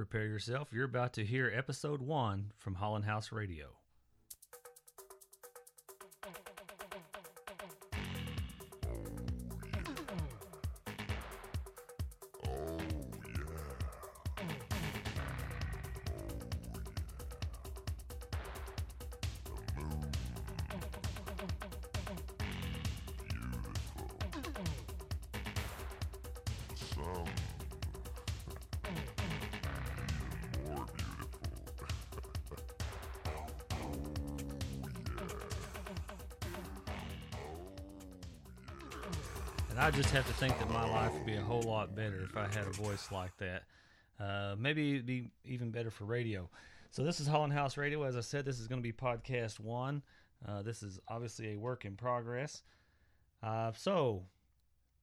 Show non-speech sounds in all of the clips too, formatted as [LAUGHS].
Prepare yourself. You're about to hear episode one from Holland House Radio. I just have to think that my life would be a whole lot better if I had a voice like that. Uh, maybe it'd be even better for radio. So this is Holland House Radio. As I said, this is going to be podcast one. Uh, this is obviously a work in progress. Uh, so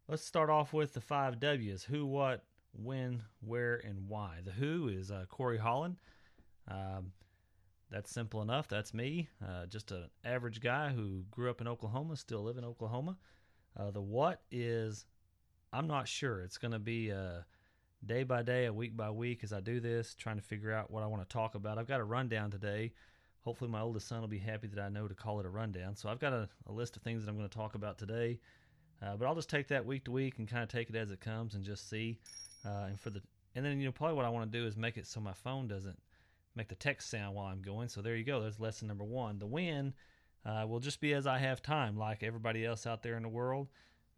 let's start off with the five W's: who, what, when, where, and why. The who is uh, Corey Holland. Um, that's simple enough. That's me, uh, just an average guy who grew up in Oklahoma, still live in Oklahoma. Uh, the what is, I'm not sure. It's going to be a day by day, a week by week as I do this, trying to figure out what I want to talk about. I've got a rundown today. Hopefully, my oldest son will be happy that I know to call it a rundown. So I've got a, a list of things that I'm going to talk about today. Uh, but I'll just take that week to week and kind of take it as it comes and just see. Uh, and for the and then you know probably what I want to do is make it so my phone doesn't make the text sound while I'm going. So there you go. There's lesson number one. The when uh, will just be as I have time, like everybody else out there in the world.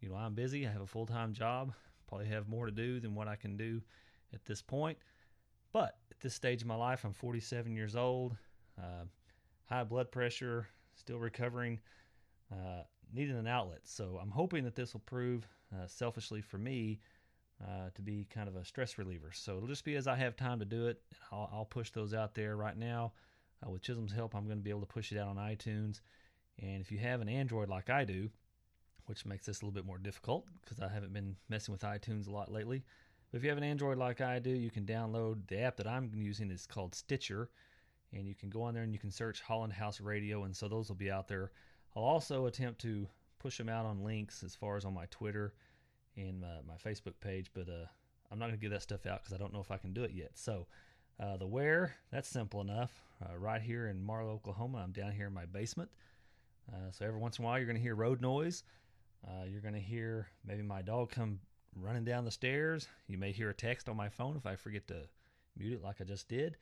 You know, I'm busy. I have a full time job. Probably have more to do than what I can do at this point. But at this stage of my life, I'm 47 years old, uh, high blood pressure, still recovering, uh, needing an outlet. So I'm hoping that this will prove, uh, selfishly for me, uh, to be kind of a stress reliever. So it'll just be as I have time to do it. I'll, I'll push those out there right now. Uh, with Chisholm's help, I'm going to be able to push it out on iTunes. And if you have an Android like I do, which makes this a little bit more difficult because I haven't been messing with iTunes a lot lately. But if you have an Android like I do, you can download the app that I'm using is called Stitcher, and you can go on there and you can search Holland House Radio, and so those will be out there. I'll also attempt to push them out on links as far as on my Twitter and my, my Facebook page, but uh, I'm not going to give that stuff out because I don't know if I can do it yet. So uh, the where, that's simple enough. Uh, right here in Marlow, Oklahoma, I'm down here in my basement. Uh, so every once in a while, you're going to hear road noise. Uh, you're going to hear maybe my dog come running down the stairs. You may hear a text on my phone if I forget to mute it like I just did.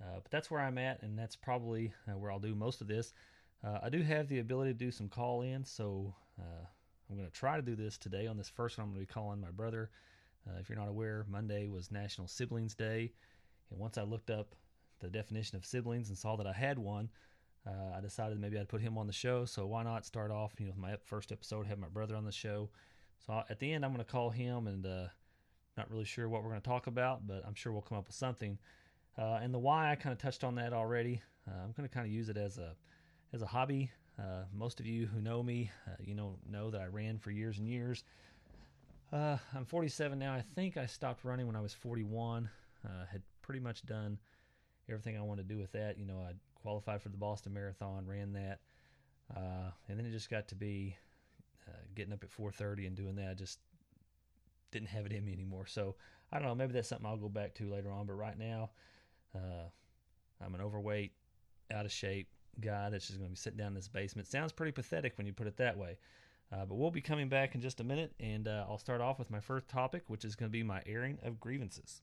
Uh, but that's where I'm at, and that's probably uh, where I'll do most of this. Uh, I do have the ability to do some call in, so uh, I'm going to try to do this today. On this first one, I'm going to be calling my brother. If you're not aware, Monday was National Siblings Day. And once I looked up the definition of siblings and saw that I had one, uh, I decided maybe I'd put him on the show. So why not start off, you know, with my first episode, have my brother on the show. So I, at the end, I'm going to call him, and uh, not really sure what we're going to talk about, but I'm sure we'll come up with something. Uh, and the why, I kind of touched on that already. Uh, I'm going to kind of use it as a as a hobby. Uh, most of you who know me, uh, you know, know that I ran for years and years. I'm 47 now. I think I stopped running when I was 41. had pretty much done everything I wanted to do with that. You know, I qualified for the Boston Marathon, ran that, uh, and then it just got to be uh, getting up at 4:30 and doing that. I just didn't have it in me anymore. So I don't know. Maybe that's something I'll go back to later on. But right now, uh, I'm an overweight, out of shape guy that's just going to be sitting down in this basement. Sounds pretty pathetic when you put it that way. Uh, but we'll be coming back in just a minute, and uh, I'll start off with my first topic, which is going to be my airing of grievances.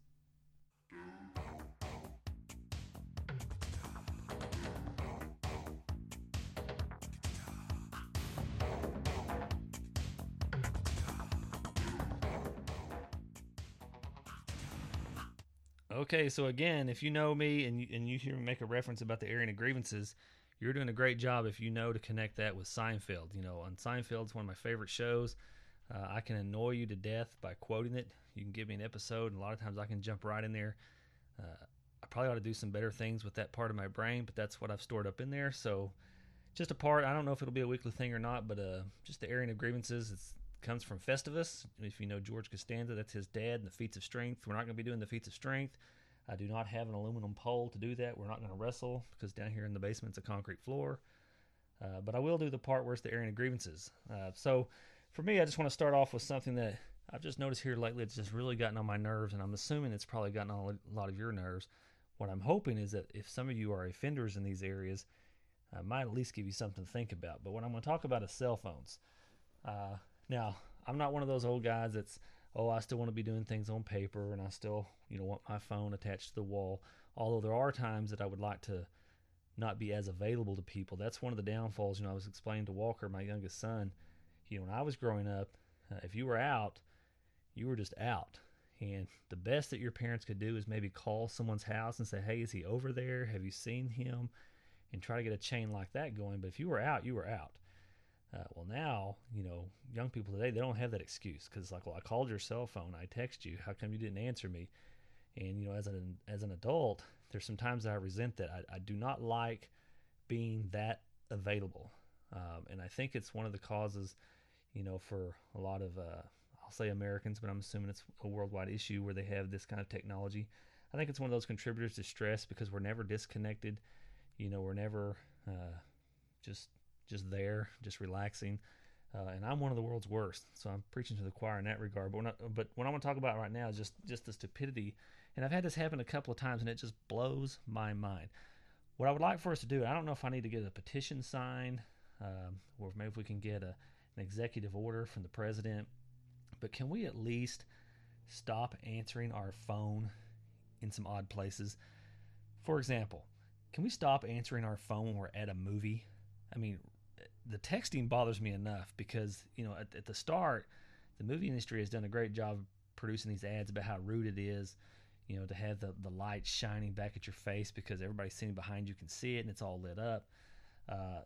Okay, so again, if you know me and you, and you hear me make a reference about the airing of grievances, you're doing a great job if you know to connect that with Seinfeld. You know, on Seinfeld, it's one of my favorite shows. Uh, I can annoy you to death by quoting it. You can give me an episode, and a lot of times I can jump right in there. Uh, I probably ought to do some better things with that part of my brain, but that's what I've stored up in there. So, just a part. I don't know if it'll be a weekly thing or not, but uh, just the airing of grievances. It's comes from Festivus. If you know George Costanza, that's his dad and the feats of strength. We're not going to be doing the feats of strength. I do not have an aluminum pole to do that. We're not going to wrestle because down here in the basement it's a concrete floor. Uh, but I will do the part where it's the airing of grievances. Uh, so for me, I just want to start off with something that I've just noticed here lately it's just really gotten on my nerves, and I'm assuming it's probably gotten on a lot of your nerves. What I'm hoping is that if some of you are offenders in these areas, I might at least give you something to think about. But what I'm going to talk about is cell phones. Uh, now, I'm not one of those old guys that's, oh, I still want to be doing things on paper and I still, you know, want my phone attached to the wall. Although there are times that I would like to not be as available to people. That's one of the downfalls. You know, I was explaining to Walker, my youngest son, you know, when I was growing up, uh, if you were out, you were just out. And the best that your parents could do is maybe call someone's house and say, hey, is he over there? Have you seen him? And try to get a chain like that going. But if you were out, you were out. Uh, well, now, you know, young people today, they don't have that excuse because like, well, I called your cell phone, I text you, how come you didn't answer me? And, you know, as an, as an adult, there's some times I resent that. I, I do not like being that available. Um, and I think it's one of the causes, you know, for a lot of, uh, I'll say Americans, but I'm assuming it's a worldwide issue where they have this kind of technology. I think it's one of those contributors to stress because we're never disconnected. You know, we're never uh, just just there, just relaxing. Uh, and I'm one of the world's worst, so I'm preaching to the choir in that regard. But, not, but what I want to talk about right now is just just the stupidity. And I've had this happen a couple of times, and it just blows my mind. What I would like for us to do, I don't know if I need to get a petition signed, um, or maybe if we can get a, an executive order from the president. But can we at least stop answering our phone in some odd places? For example, can we stop answering our phone when we're at a movie? I mean, the texting bothers me enough because you know at, at, the start the movie industry has done a great job producing these ads about how rude it is you know to have the, the light shining back at your face because everybody sitting behind you can see it and it's all lit up uh,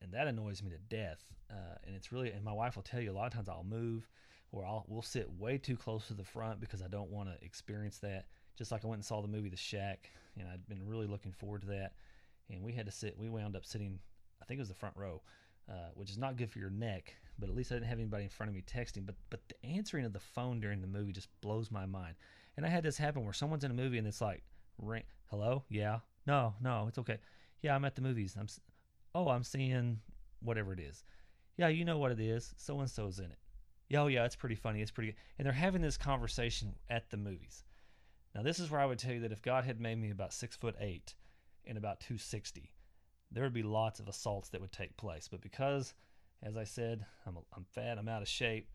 and that annoys me to death uh, and it's really and my wife will tell you a lot of times i'll move or i'll we'll sit way too close to the front because i don't want to experience that. Just like i went and saw the movie the shack and i'd been really looking forward to that and we had to sit we wound up sitting i think it was the front row uh, which is not good for your neck. But at least I didn't have anybody in front of me texting. But but the answering of the phone during the movie just blows my mind. And I had this happen where someone's in a movie and it's like, ring, hello, yeah, no, no, it's okay. Yeah, I'm at the movies. I'm, oh, I'm seeing whatever it is. Yeah, you know what it is. So and so's in it. Yeah, oh yeah, it's pretty funny. It's pretty. Good. And they're having this conversation at the movies. Now this is where I would tell you that if God had made me about six foot eight and about two sixty, there would be lots of assaults that would take place. But because, as I said, I'm, I'm fat, I'm out of shape,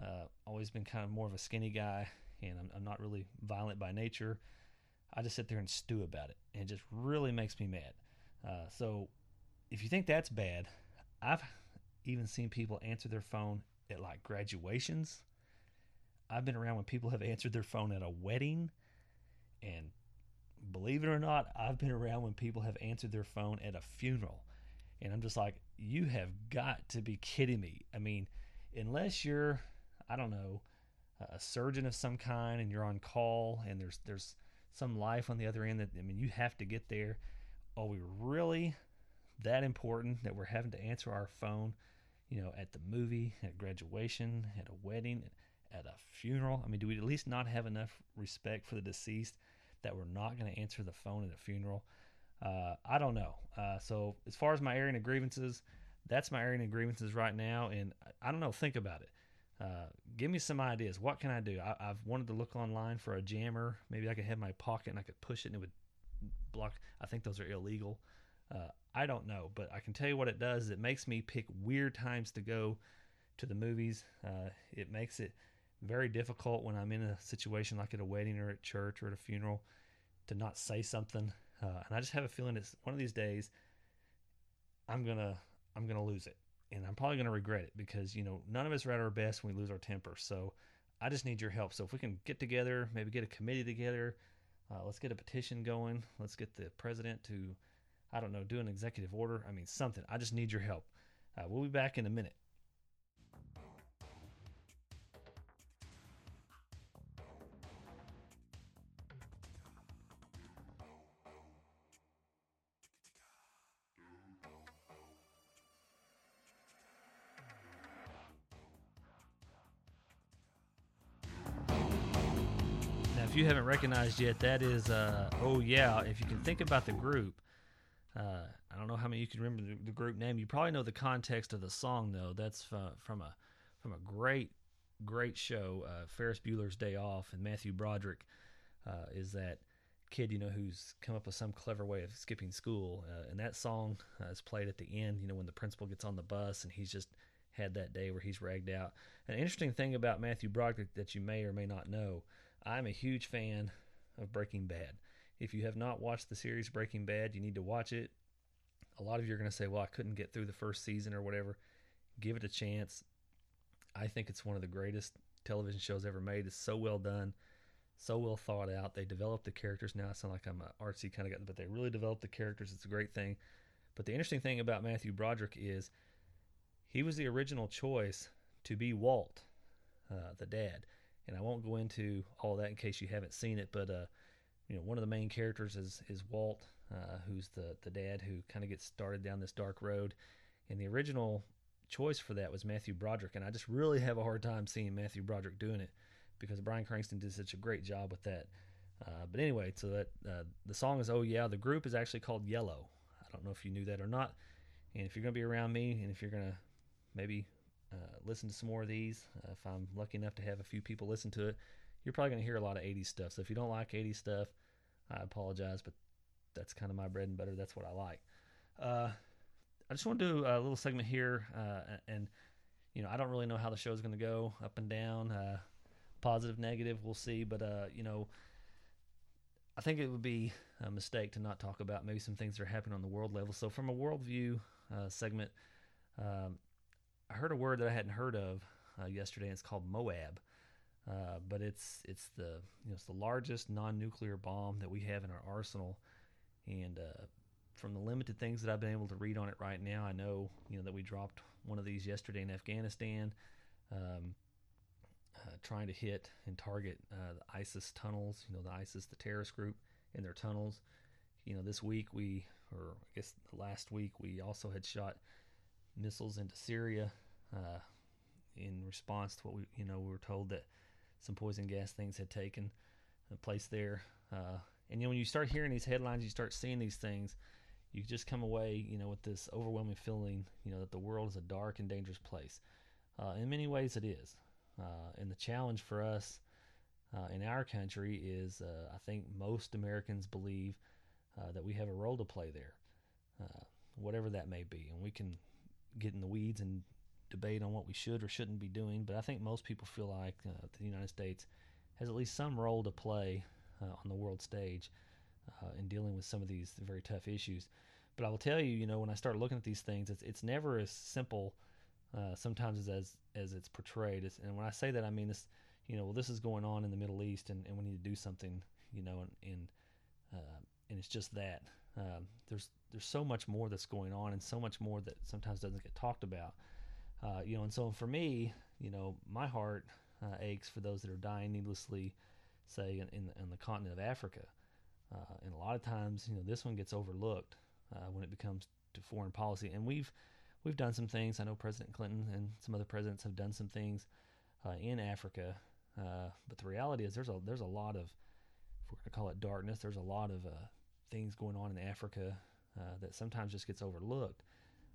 uh, always been kind of more of a skinny guy, and I'm, I'm not really violent by nature. I just sit there and stew about it, and it just really makes me mad. Uh, so, if you think that's bad, I've even seen people answer their phone at like graduations. I've been around when people have [LAUGHS] answered their phone at a wedding and believe it or not, I've been around when people have answered their phone at a funeral. And I'm just like, you have got to be kidding me. I mean, unless you're, I don't know, a surgeon of some kind and you're on call and there's there's some life on the other end that I mean you have to get there. Are we really that important that we're having to answer our phone, you know, at the movie, at graduation, at a wedding, at a funeral? I mean, do we at least not have enough respect for the deceased that we're not going to answer the phone at a funeral. Uh, I don't know. Uh, so as far as my airing of grievances, that's my airing of grievances right now, and I don't know. Think about it. Uh, give me some ideas. What can I do? I, have wanted to look online for a jammer. Maybe I could have my pocket and I could push it and it would block. I think those are illegal. Uh, I don't know, but I can tell you what it does. It makes me pick weird times to go to the movies. Uh, it makes it very difficult when I'm in a situation like at a wedding or at church or at a funeral to not say something. Uh, and I just have a feeling it's one of these days I'm gonna I'm gonna lose it, and I'm probably gonna regret it because you know none of us are at our best when we lose our temper. So I just need your help. So if we can get together, maybe get a committee together, uh, let's get a petition going. Let's get the president to I don't know do an executive order. I mean something. I just need your help. Uh, we'll be back in a minute. Recognized yet, that is, uh, oh yeah, if you can think about the group, uh, I don't know how many you can remember the, group name. You probably know the context of the song though. That's from a from a great great show, uh, Ferris Bueller's Day Off, and Matthew Broderick uh, is that kid, you know, who's come up with some clever way of skipping school. Uh, and that song uh, is played at the end, you know, when the principal gets on the bus and he's just had that day where he's ragged out. An interesting thing about Matthew Broderick that you may or may not know, I'm a huge fan of Breaking Bad. If you have not watched the series Breaking Bad, you need to watch it. A lot of you are going to say, well, I couldn't get through the first season or whatever. Give it a chance. I think it's one of the greatest television shows ever made. It's so well done so well thought out. They developed the characters. Now I sound like I'm an artsy kind of guy, but they really developed the characters. It's a great thing. But the interesting thing about Matthew Broderick is he was the original choice to be Walt, uh, the dad. And I won't go into all that in case you haven't seen it, but uh, you know, one of the main characters is is Walt, uh, who's the the dad who kind of gets started down this dark road. And the original choice for that was Matthew Broderick, and I just really have a hard time seeing Matthew Broderick doing it because Bryan Cranston did such a great job with that. Uh, but anyway, so that uh, the song is "Oh Yeah." The group is actually called Yello. I don't know if you knew that or not. And if you're to be around me, and if you're to maybe uh, listen to some more of these, uh, if I'm lucky enough to have a few people listen to it, you're probably going to hear a lot of 80s stuff. So if you don't like 80s stuff, I apologize, but that's kind of my bread and butter. That's what I like. Uh, I just want to do a little segment here, uh, and you know, I don't really know how the show is going to go, up and down positive, negative, we'll see. But uh, you know, I think it would be a mistake to not talk about maybe some things that are happening on the world level. So from a worldview uh, segment, um, I heard a word that I hadn't heard of uh, yesterday. And it's called Moab. Uh, but it's it's the you know it's the largest non-nuclear bomb that we have in our arsenal, and uh, from the limited things that I've been able to read on it right now, I know you know that we dropped one of these yesterday in Afghanistan. Um, uh, trying to hit and target uh, the ISIS tunnels. You know, the ISIS, the terrorist group, in their tunnels. You know, this week we, or I guess last week, we also had shot missiles into Syria uh, in response to what we, you know, we were told that some poison gas things had taken place there. Uh, and you know, when you start hearing these headlines, you start seeing these things. You just come away, you know, with this overwhelming feeling, you know, that the world is a dark and dangerous place. Uh, in many ways, it is. Uh, and the challenge for us uh, in our country is uh, I think most Americans believe uh, that we have a role to play there, uh, whatever that may be. And we can get in the weeds and debate on what we should or shouldn't be doing, but I think most people feel like the United States has at least some role to play on the world stage in dealing with some of these very tough issues. But I will tell you, you know, when I start looking at these things, it's it's never as simple uh, sometimes as as it's portrayed. It's, and when I say that, I mean this. You know, well, this is going on in the Middle East, and, and we need to do something. You know, and and, uh, and it's just that um, there's there's so much more that's going on, and so much more that sometimes doesn't get talked about. Uh, you know, and so for me, you know, my heart uh, aches for those that are dying needlessly, say in in the, in the continent of Africa. Uh, and a lot of times, you know, this one gets overlooked uh, when it becomes to foreign policy, and we've we've done some things. I know President Clinton and some other presidents have done some things uh, in Africa, uh, but the reality is there's a there's a lot of if we're going to call it darkness, there's a lot of uh, things going on in Africa uh, that sometimes just gets overlooked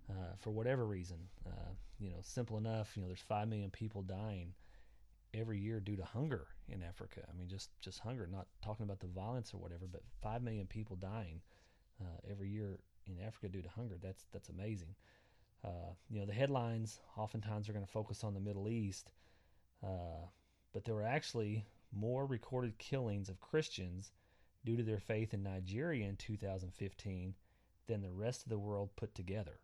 uh, for whatever reason. Uh, you know, simple enough. You know, there's five million people dying every year due to hunger in Africa. I mean, just just hunger. Not talking about the violence or whatever, but five million people dying every year in Africa due to hunger. That's that's amazing. Uh, you know, the headlines oftentimes are going to focus on the Middle East, uh, but there were actually more recorded killings of Christians due to their faith in Nigeria in 2015 than the rest of the world put together.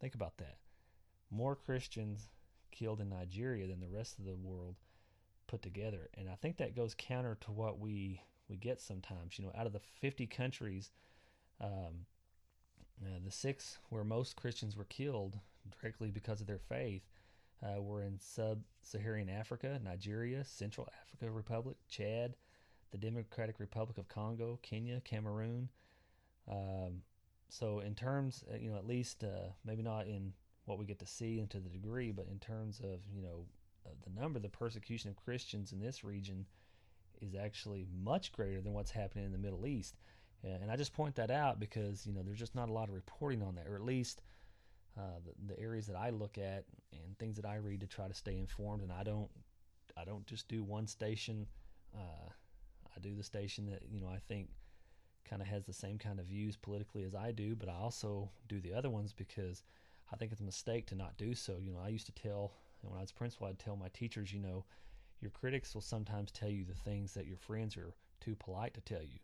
Think about that. More Christians killed in Nigeria than the rest of the world put together. And I think that goes counter to what we we get sometimes. You know, out of the 50 countries um, uh, the six where most Christians were killed directly because of their faith uh, were in sub Saharan Africa, Nigeria, Central Africa Republic, Chad, the Democratic Republic of Congo, Kenya, Cameroon. Um, so, in terms, uh, you know, at least uh, maybe not in what we get to see and to the degree, but in terms of, you know, the number, the persecution of Christians in this region is actually much greater than what's happening in the Middle East. And I just point that out because you know there's just not a lot of reporting on that, or at least uh, the, the areas that I look at and things that I read to try to stay informed. And I don't I don't just do one station. Uh, do the station that you know I think kind of has the same kind of views politically as I do, but I also do the other ones because I think it's a mistake to not do so. You know, I used to tell when I was principal, I'd tell my teachers, you know, your critics will sometimes tell you the things that your friends are too polite to tell you.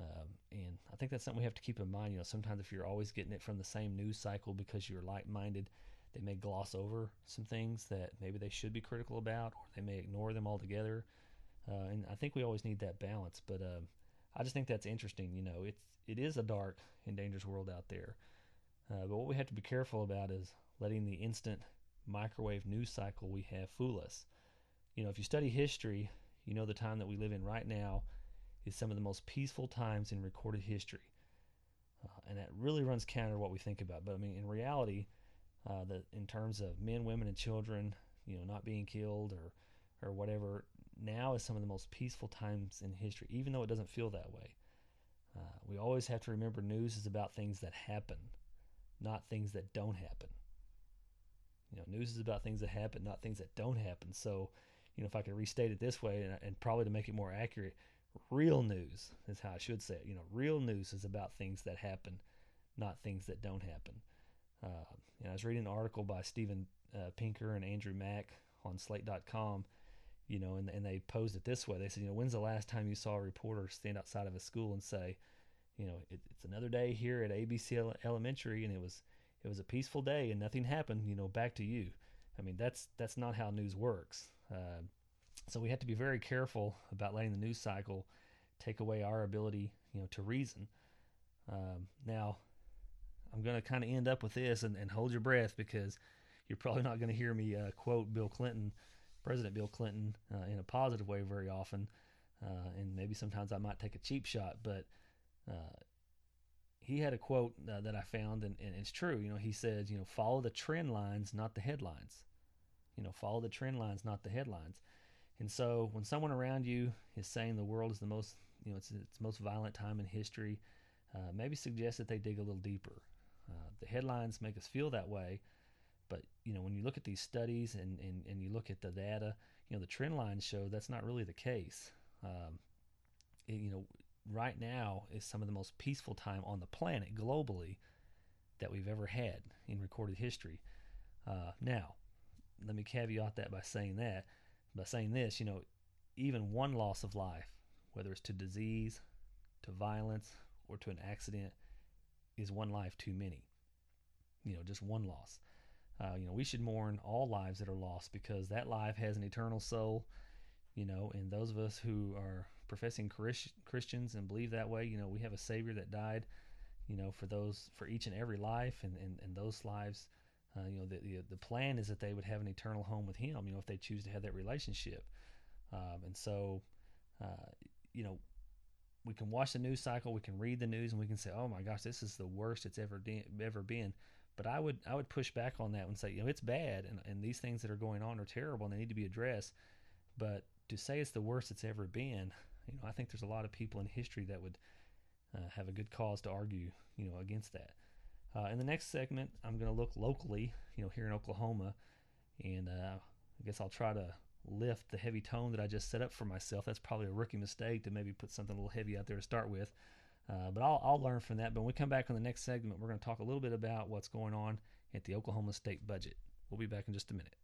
Um, and I think that's something we have to keep in mind. You know, sometimes if you're always getting it from the same news cycle because you're like-minded, they may gloss over some things that maybe they should be critical about, or they may ignore them altogether. Uh, and I think we always need that balance. But um, I just think that's interesting. You know, it's it is a dark and dangerous world out there. Uh, but what we have to be careful about is letting the instant microwave news cycle we have fool us. You know, if you study history, you know the time that we live in right now is some of the most peaceful times in recorded history. Uh, and that really runs counter to what we think about. But I mean, in reality, uh, that in terms of men, women, and children, you know, not being killed or or whatever, now is some of the most peaceful times in history, even though it doesn't feel that way. Uh, we always have to remember news is about things that happen, not things that don't happen. You know, news is about things that happen, not things that don't happen. So, you know, if I could restate it this way, and, and probably to make it more accurate, real news is how I should say it. You know, real news is about things that happen, not things that don't happen. Uh, you know, I was reading an article by Steven uh, Pinker and Andrew Mack on Slate.com you know, and, and they posed it this way. They said, you know, when's the last time you saw a reporter stand outside of a school and say, you know, it, it's another day here at ABC Elementary, and it was it was a peaceful day and nothing happened. You know, back to you. I mean, that's that's not how news works. Uh, so we have to be very careful about letting the news cycle take away our ability, you know, to reason. Um, now, I'm going to kind of end up with this, and, and, hold your breath because you're probably not going to hear me uh, quote Bill Clinton President Bill Clinton uh, in a positive way very often, uh, and maybe sometimes I might take a cheap shot, but uh, he had a quote uh, that I found, and, and, it's true. You know, he says, you know, follow the trend lines, not the headlines. You know, follow the trend lines, not the headlines. And so, when someone around you is saying the world is the most, you know, it's its most violent time in history, uh, maybe suggest that they dig a little deeper. Uh, the headlines make us feel that way, you know, when you look at these studies and, and, and you look at the data, you know, the trend lines show that's not really the case. Um, it, you know, right now is some of the most peaceful time on the planet globally that we've ever had in recorded history. Uh, now, let me caveat that by saying that, by saying this, you know, even one loss of life, whether it's to disease, to violence, or to an accident, is one life too many. You know, just one loss. Uh, you know, we should mourn all lives that are lost because that life has an eternal soul. You know, and those of us who are professing Christians and believe that way, you know, we have a Savior that died. You know, for those for each and every life, and and, and those lives, uh, you know, the, the the plan is that they would have an eternal home with Him. You know, if they choose to have that relationship. Um, and so, uh, you know, we can watch the news cycle, we can read the news, and we can say, "Oh my gosh, this is the worst it's ever de- ever been." But I would I would push back on that and say, you know, it's bad and, and these things that are going on are terrible and they need to be addressed. But to say it's the worst it's ever been, you know, I think there's a lot of people in history that would uh, have a good cause to argue, you know, against that. Uh, in the next segment, I'm going to look locally, you know, here in Oklahoma, and uh, I guess I'll try to lift the heavy tone that I just set up for myself. That's probably a rookie mistake to maybe put something a little heavy out there to start with. Uh, but I'll, I'll learn from that. But when we come back on the next segment, we're going to talk a little bit about what's going on at the Oklahoma State budget. We'll be back in just a minute.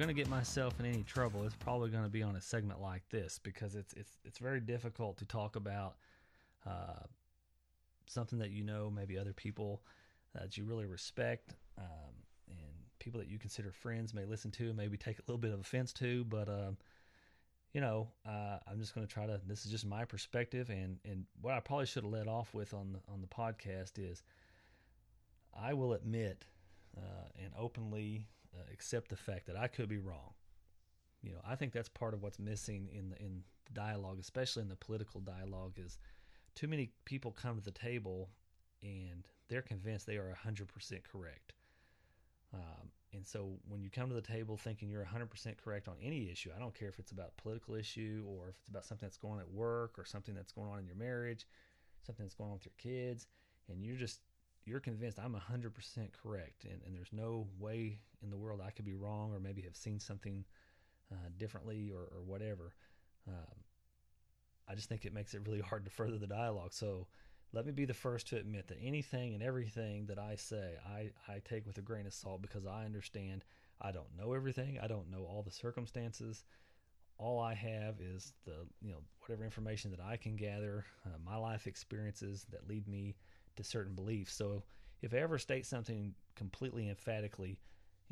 Going to get myself in any trouble, it's probably going to be on a segment like this because it's it's it's very difficult to talk about uh, something that you know maybe other people that you really respect um, and people that you consider friends may listen to, maybe take a little bit of offense to, but um, you know, uh, I'm just going to try to. This is just my perspective, and and what I probably should have led off with on the on the podcast is, I will admit uh, and openly uh, accept the fact that I could be wrong. you know, I think that's part of what's missing in the in the dialogue, especially in the political dialogue, is too many people come to the table and they're convinced they are 100% correct. Um, and so when you come to the table thinking you're 100% correct on any issue, I don't care if it's about a political issue or if it's about something that's going on at work or something that's going on in your marriage, something that's going on with your kids, and you're just you're convinced I'm 100% correct and, and there's no way in the world I could be wrong or maybe have seen something uh, differently or, or whatever. Um, I just think it makes it really [LAUGHS] hard to further the dialogue. So let me be the first to admit that anything and everything that I say, I, I take with a grain of salt because I understand I don't know everything. I don't know all the circumstances. All I have is the, you know, whatever information that I can gather, uh, my life experiences that lead me to certain beliefs. So if I ever state something completely emphatically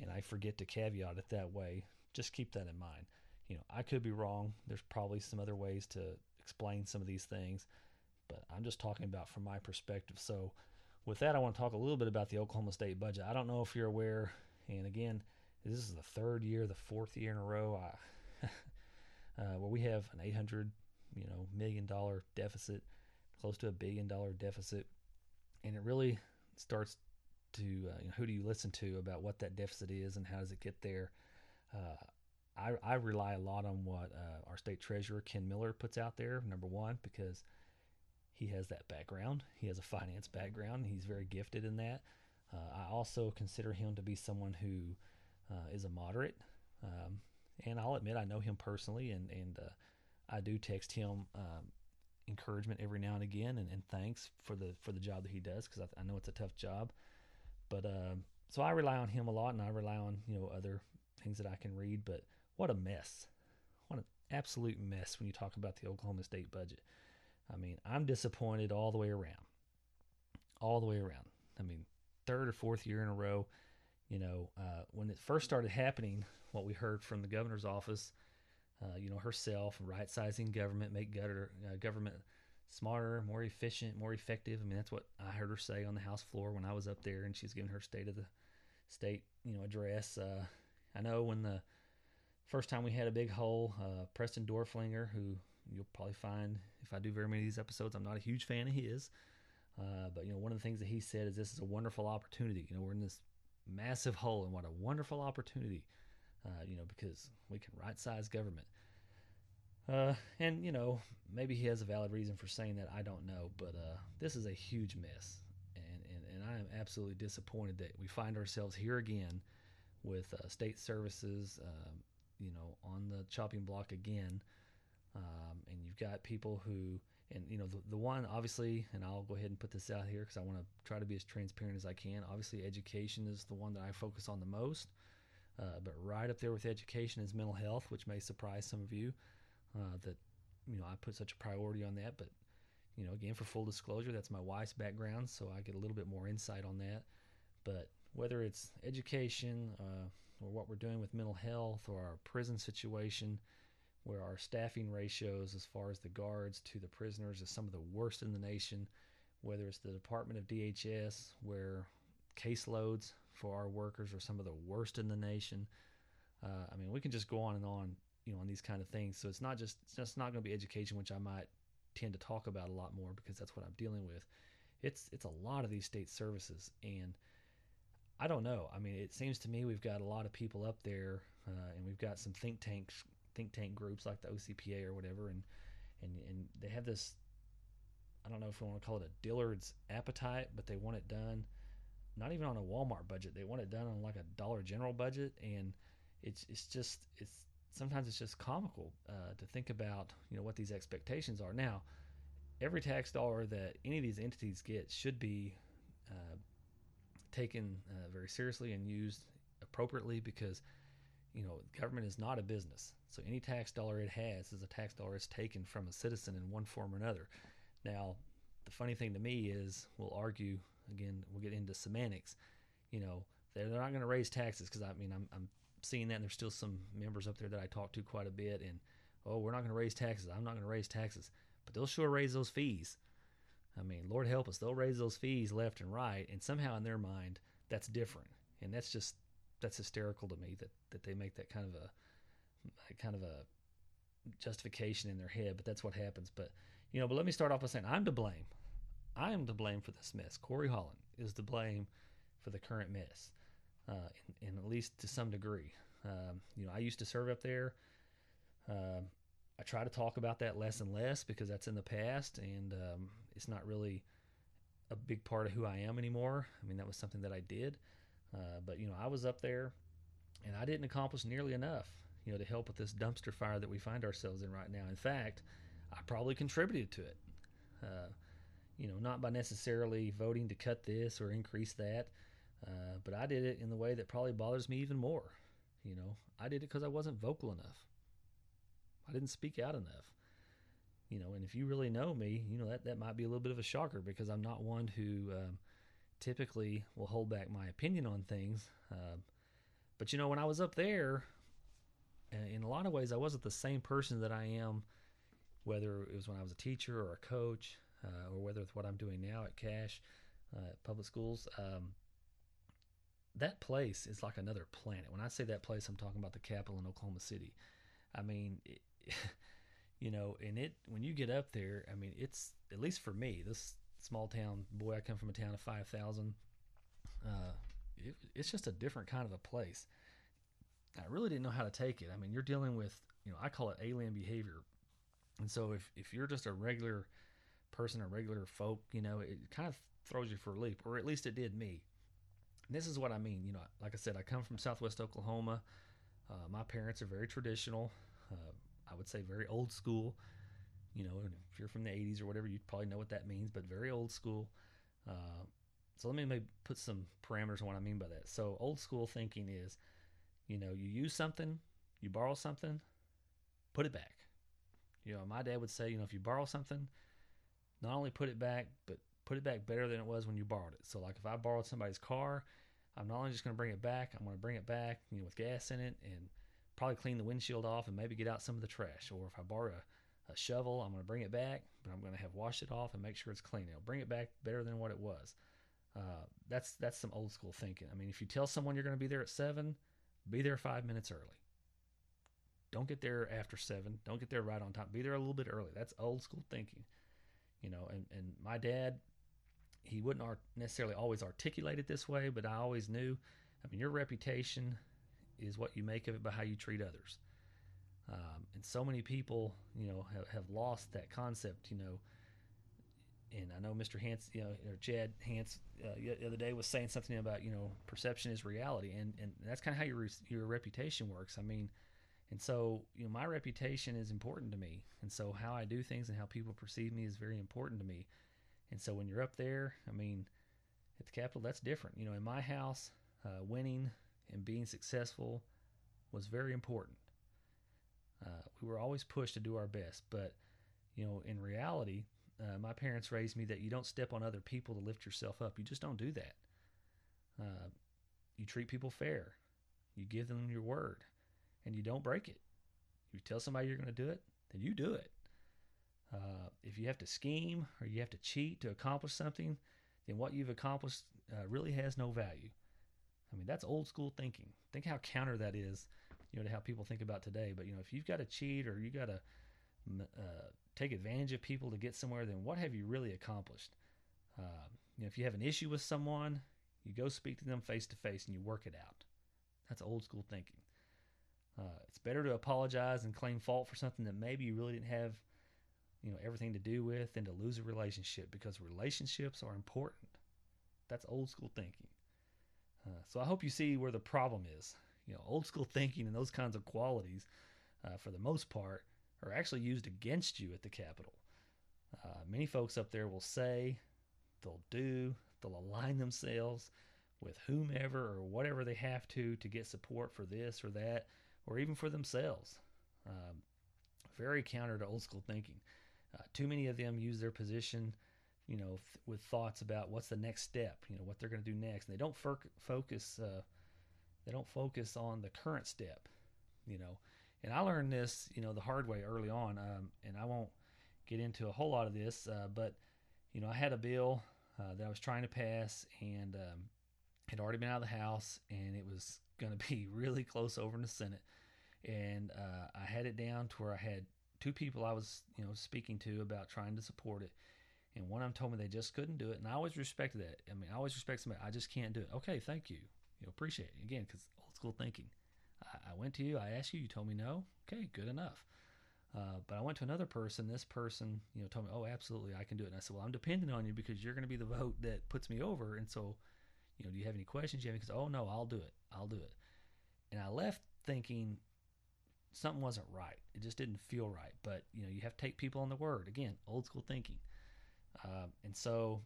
and I forget to caveat it that way, just keep that in mind. You know, I could be wrong. There's probably some other ways to explain some of these things, but I'm just talking about from my perspective. So, with that, I want to talk a little bit about the Oklahoma State budget. I don't know if you're aware, and again, this is the third year, the fourth year in a row, I, [LAUGHS] uh, where we have an 800, you know, million dollar deficit, close to a billion dollar deficit, and it really starts to uh, you know, who do you listen to about what that deficit is and how does it get there. Uh, I, I rely a lot on what uh, our state treasurer Ken Miller puts out there. Number one, because he has that background. He has a finance background. He's very gifted in that. Uh, I also consider him to be someone who uh, is a moderate, um, and I'll admit I know him personally, and and uh, I do text him um, encouragement every now and again, and, and, thanks for the for the job that he does because I, I, know it's a tough job. But um, so I rely on him a lot, and I rely on you know other things that I can read. But what a mess. What an absolute mess when you talk about the Oklahoma State budget. I mean, I'm disappointed all the way around. All the way around. I mean, third or fourth year in a row. You know, uh, when it first started happening, what we heard from the governor's office, uh, you know, herself, right sizing government, make gutter, uh, government smarter, more efficient, more effective. I mean, that's what I heard her say on the House floor when I was up there and she was giving her state of the state, you know, address. Uh, I know when the First time we had a big hole, uh, Preston Doerflinger, who you'll probably find if I do very many of these episodes, I'm not a huge fan of his. Uh, but you know, one of the things that he said is this is a wonderful opportunity. You know, we're in this massive hole, and what a wonderful opportunity. Uh, you know, because we can right size government. Uh, and you know, maybe he has a valid reason for saying that. I don't know, but uh, this is a huge mess, and, and and I am absolutely disappointed that we find ourselves here again with uh, state services, um, you know, on the chopping block again. Um, and you've got people who, and you know, the, the one obviously, and I'll go ahead and put this out here because I want to try to be as transparent as I can. Obviously, education is the one that I focus on the most. Uh, but right up there with education is mental health, which may surprise some of you uh, that you know I put such a priority on that. But you know, again, for full disclosure, that's my wife's background, so I get a little bit more insight on that. But whether it's education, uh, or what we're doing with mental health or our prison situation, where our staffing ratios as far as the guards to the prisoners is some of the worst in the nation, whether it's the Department of DHS, where caseloads for our workers are some of the worst in the nation. Uh, I mean, we can just go on and on, you know, on these kind of things. So it's not just it's just not going to be education, which I might tend to talk about a lot more because that's what I'm dealing with. It's it's a lot of these state services, and I don't know. I mean, it seems to me we've got a lot of people up there, uh, and we've got some think tanks, think tank groups like the OCPA or whatever, and and and they have this. I don't know if we want to call it a Dillard's appetite, but they want it done, not even on a Walmart budget. They want it done on like a Dollar General budget, and it's it's just it's sometimes it's just comical uh, to think about you know what these expectations are. Now, every tax dollar that any of these entities get should be uh, taken uh, very seriously and used appropriately because you know government is not a business so any tax dollar it has is a tax dollar it's taken from a citizen in one form or another now the funny thing to me is we'll argue again we'll get into semantics. You know they're, not going to raise taxes because i mean I'm, I'm seeing that and there's still some members up there that i talk to quite a bit and oh we're not going to raise taxes. I'm not going to raise taxes. But they'll sure raise those fees. I mean, Lord help us, they'll raise those fees left and right, and somehow in their mind that's different, and that's just that's hysterical to me that that they make that kind of a kind of a justification in their head, but that's what happens. But you know, but let me start off by saying I'm to blame. I am to blame for this mess. Corey Holland is to blame for the current mess, uh, in, at least to some degree. Um, you know, I used to serve up there. Uh, I try to talk about that less and less because that's in the past, and um, it's not really a big part of who I am anymore. I mean, that was something that I did, uh, but you know, I was up there, and I didn't accomplish nearly enough, you know, to help with this dumpster fire that we find ourselves in right now. In fact, I probably contributed to it. Uh, you know, not by necessarily voting to cut this or increase that, uh, but I did it in the way that probably bothers me even more. You know, I did it because I wasn't vocal enough. I didn't speak out enough. You know, and if you really know me, you know that that might be a little bit of a shocker because I'm not one who um, typically will hold back my opinion on things. Uh, but you know, when I was up there, in a lot of ways, I wasn't the same person that I am, whether it was when I was a teacher or a coach, uh, or whether it's what I'm doing now at Cache, uh, public schools. Um, that place is like another planet. When I say that place, I'm talking about the capital in Oklahoma City. I mean, [LAUGHS] it, you know, and it when you get up there, I mean, it's at least for me, this small town boy. I come from a town of five thousand. Uh, it, it's just a different kind of a place. I really didn't know how to take it. I mean, you're dealing with, you know, I call it alien behavior, and so if if you're just a regular person, a regular folk, you know, it kind of throws you for a loop, or at least it did me. And this is what I mean. You know, like I said, I come from Southwest Oklahoma. Uh, my parents are very traditional. Uh, I would say very old school. You know, and if you're from the 80s or whatever, you probably know what that means, but very old school. Uh, so let me maybe put some parameters on what I mean by that. So old school thinking is, you know, you use something, you borrow something, put it back. You know, my dad would say, you know, if you borrow something, not only put it back, but put it back better than it was when you borrowed it. So like if I borrowed somebody's car, I'm not only just going to bring it back, I'm going to bring it back, you know, with gas in it and probably clean the windshield off and maybe get out some of the trash. Or if I borrow a, a shovel, I'm going to bring it back, but I'm going to have washed it off and make sure it's clean. It'll bring it back better than what it was. Uh, that's that's some old school thinking. I mean, if you tell someone you're going to be there at seven, be there five minutes early. Don't get there after seven. Don't get there right on time. Be there a little bit early. That's old school thinking. You know, and, and my dad, he wouldn't necessarily always articulate it this way, but I always knew. I mean, your reputation is what you make of it by how you treat others. Um, and so many people, you know, have, have lost that concept, you know. And I know Mr. Hans, you know, or Chad Hans, uh, the other day was saying something about, you know, perception is reality, and and that's kind of how your your reputation works. I mean, and so you know, my reputation is important to me, and so how I do things and how people perceive me is very important to me. And so when you're up there, I mean, at the Capitol, that's different. You know, in my house, uh, winning and being successful was very important. Uh, we were always pushed to do our best, but you know, in reality, uh, my parents raised me that you don't step on other people to lift yourself up. You just don't do that. Uh, you treat people fair. You give them your word, and you don't break it. You tell somebody you're going to do it, then you do it. Uh, if you have to scheme or you have to cheat to accomplish something, then what you've accomplished uh, really has no value. I mean, that's old school thinking. Think how counter that is, you know, to how people think about today. But you know, if you've got to cheat or you got to uh, take advantage of people to get somewhere, then what have you really accomplished? Uh, you know, if you have an issue with someone, you go speak to them face to face and you work it out. That's old school thinking. Uh, it's better to apologize and claim fault for something that maybe you really didn't have, you know, everything to do with, than to lose a relationship because relationships are important. That's old school thinking. Uh, so I hope you see where the problem is. You know, old school thinking and those kinds of qualities, uh, for the most part, are actually used against you at the Capitol. Uh, many folks up there will say, they'll do, they'll align themselves with whomever or whatever they have to to get support for this or that, or even for themselves. Um, very counter to old school thinking. Uh, too many of them use their position you know, th- with thoughts about what's the next step, you know, what they're going to do next. And they don't f- focus, uh, they don't focus on the current step, you know. And I learned this, you know, the hard way early on. Um, and I won't get into a whole lot of this, uh, but you know, I had a bill uh, that I was trying to pass, and um, had already been out of the House, and it was going to be [LAUGHS] really close over in the Senate. And uh, I had it down to where I had two people I was you know speaking to about trying to support it, and one of them told me they just couldn't do it, and I always respected that. I mean, I always respect somebody. I just can't do it. Okay, thank you. You know, appreciate it again because old school thinking. I, I went to you. I asked you. You told me no. Okay, good enough. Uh, but I went to another person. This person, you know, told me, "Oh, absolutely, I can do it." And I said, "Well, I'm depending on you because you're going to be the vote that puts me over." And so, you know, do you have any questions? You have because, oh no, I'll do it. I'll do it. And I left thinking something wasn't right. It just didn't feel right. But you know, you have to take people on the word. Again, old school thinking. Um, and so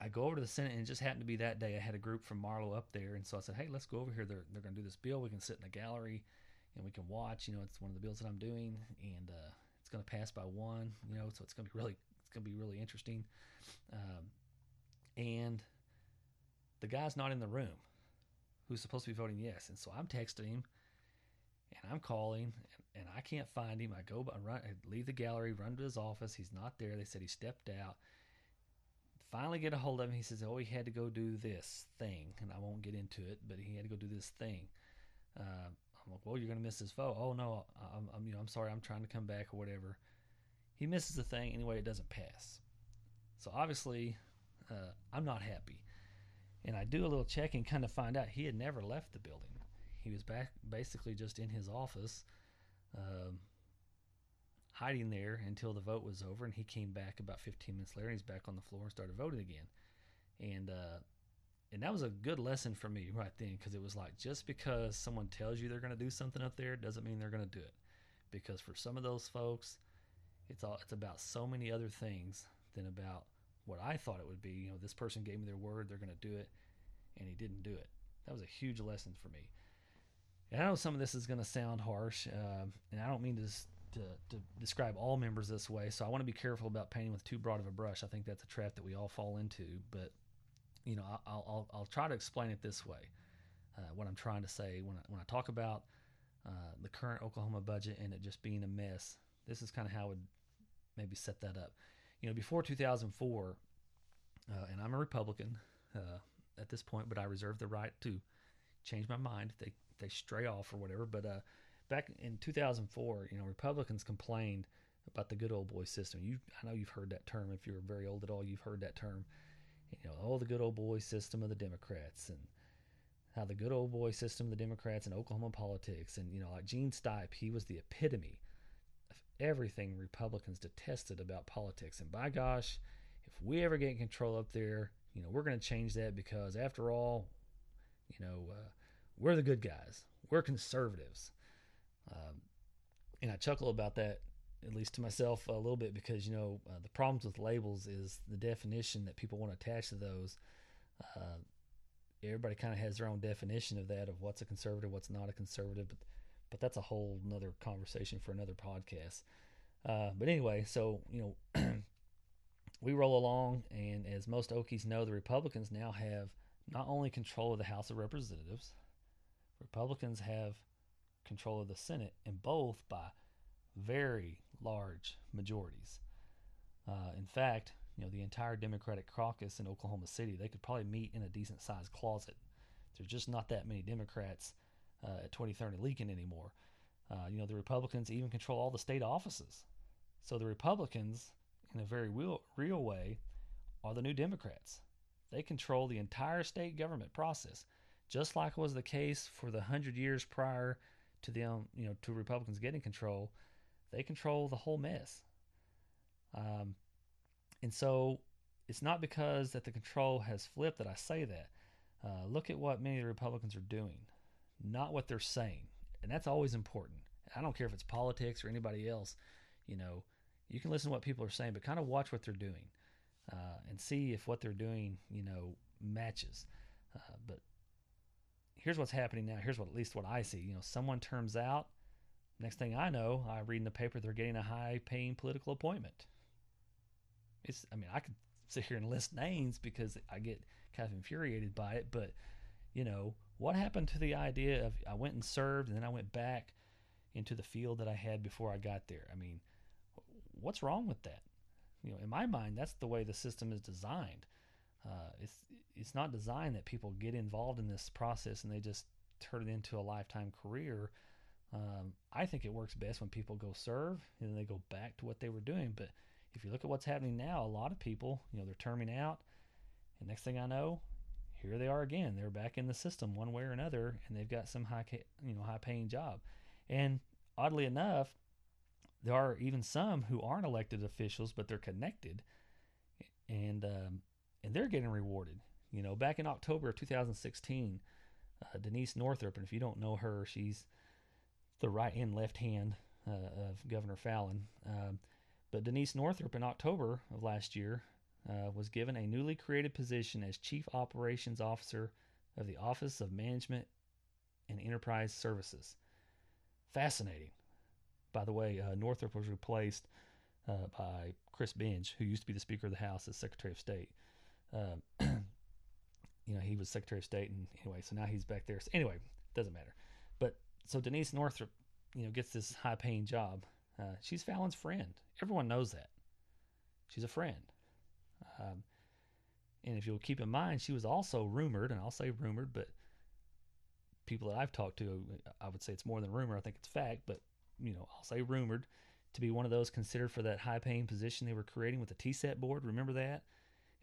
I go over to the Senate, and it just happened to be that day I had a group from Marlow up there, and so I said, "Hey, let's go over here. They're they're going to do this bill. We can sit in the gallery, and we can watch. You know, it's one of the bills that I'm doing, and uh, it's going to pass by one. You know, so it's going to be really it's going to be really interesting. Um, and the guy's not in the room, who's supposed to be voting yes, and so I'm texting him, and I'm calling, and, and I can't find him. I go, I run, I leave the gallery, run to his office. He's not there. They said he stepped out finally get a hold of him. He says, "Oh, he had to go do this thing," and I won't get into it, but he had to go do this thing. Uh, I'm like, "Well, you're gonna miss this vote." Oh no, I'm, I'm, you know, I'm sorry, I'm trying to come back or whatever. He misses the thing anyway; it doesn't pass. So obviously, uh, I'm not happy, and I do a little checking, kind of find out he had never left the building. He was back, basically just in his office. Um, hiding there until the vote was over, and he came back about 15 minutes later. And he's back on the floor and started voting again, and uh, and that was a good lesson for me right then because it was like just because someone tells you they're going to do something up there doesn't mean they're going to do it, because for some of those folks, it's all it's about so many other things than about what I thought it would be. You know, this person gave me their word; they're going to do it, and he didn't do it. That was a huge lesson for me. And I know some of this is going to sound harsh, uh, and I don't mean to to, to describe all members this way. So I want to be careful about painting with too broad of a brush. I think that's a trap that we all fall into. But you know, I'll I'll, I'll try to explain it this way. Uh, what I'm trying to say when I, when I talk about uh, the current Oklahoma budget and it just being a mess, this is kind of how I would maybe set that up. You know, before 2004, uh, and I'm a Republican uh, at this point, but I reserve the right to change my mind they they stray off or whatever. But uh, back in 2004, you know, Republicans complained about the good old boy system. You, I know you've heard that term. If you're very old at all, you've heard that term. You know, oh, the good old boy system of the Democrats, and how the good old boy system of the Democrats in Oklahoma politics, and you know, like Gene Stipe, he was the epitome of everything Republicans detested about politics. And by gosh, if we ever get control up there, you know, we're going to change that because after all, you know, uh, we're the good guys. We're conservatives um, and I chuckle about that, at least to myself, a little bit because, you know, uh, the problems with labels is the definition that people want to attach to those. Uh, everybody kind of has their own definition of that, of what's a conservative, what's not a conservative. But, but that's a whole another conversation for another podcast. Uh, but anyway, so, you know, [CLEARS THROAT] we roll along, and as most Okies know, the Republicans now have not only control of the House of Representatives, Republicans have control of the Senate, and both by very large majorities. Uh, in fact, you know, the entire Democratic caucus in Oklahoma City, they could probably meet in a decent sized closet. There's just not that many Democrats uh, at 23rd and Lincoln anymore. Uh, you know, the Republicans even control all the state offices. So the Republicans, in a very real, real way, are the new Democrats. They control the entire state government process, just like was the case for the hundred years prior to them, you know, to Republicans getting control, they control the whole mess. Um, and so it's not because that the control has flipped that I say that. Uh, look at what many of the Republicans are doing, not what they're saying. And that's always important. I don't care if it's politics or anybody else. You know, you can listen to what people are saying, but kind of watch what they're doing uh, and see if what they're doing, you know, matches. Uh, but here's what's happening now. Here's what at least what I see. You know, someone turns out. Next thing I know, I read in the paper they're getting a high-paying political appointment. It's. I mean, I could sit here and list names because I get kind of infuriated by it. But you know, what happened to the idea of I went and served and then I went back into the field that I had before I got there? I mean, what's wrong with that? You know, in my mind, that's the way the system is designed. Uh, it's it's not designed that people get involved in this process and they just turn it into a lifetime career. Um, I think it works best when people go serve and then they go back to what they were doing. But if you look at what's happening now, a lot of people, you know, they're terming out, and next thing I know, here they are again. They're back in the system one way or another, and they've got some high, you know, high paying job. And oddly enough, there are even some who aren't elected officials, but they're connected, and um, and they're getting rewarded. You know, back in October of 2016, uh, Denise Northrup, and if you don't know her, she's the right and left hand uh, of Governor Fallin. Um, but Denise Northrup in October of last year uh, was given a newly created position as Chief Operations Officer of the Office of Management and Enterprise Services. Fascinating. By the way, uh, Northrup was replaced uh, by Chris Benge, who used to be the Speaker of the House as Secretary of State. Um, [CLEARS THROAT] you know, he was Secretary of State, and anyway, so now he's back there. So anyway, it doesn't matter. But so Denise Northrup, you know, gets this high-paying job. Uh, she's Fallin's friend. Everyone knows that. She's a friend. Um, and if you'll keep in mind, she was also rumored, and I'll say rumored, but people that I've talked to, I would say it's more than rumor. I think it's fact, but you know, I'll say rumored to be one of those considered for that high-paying position they were creating with the TSET board. Remember that?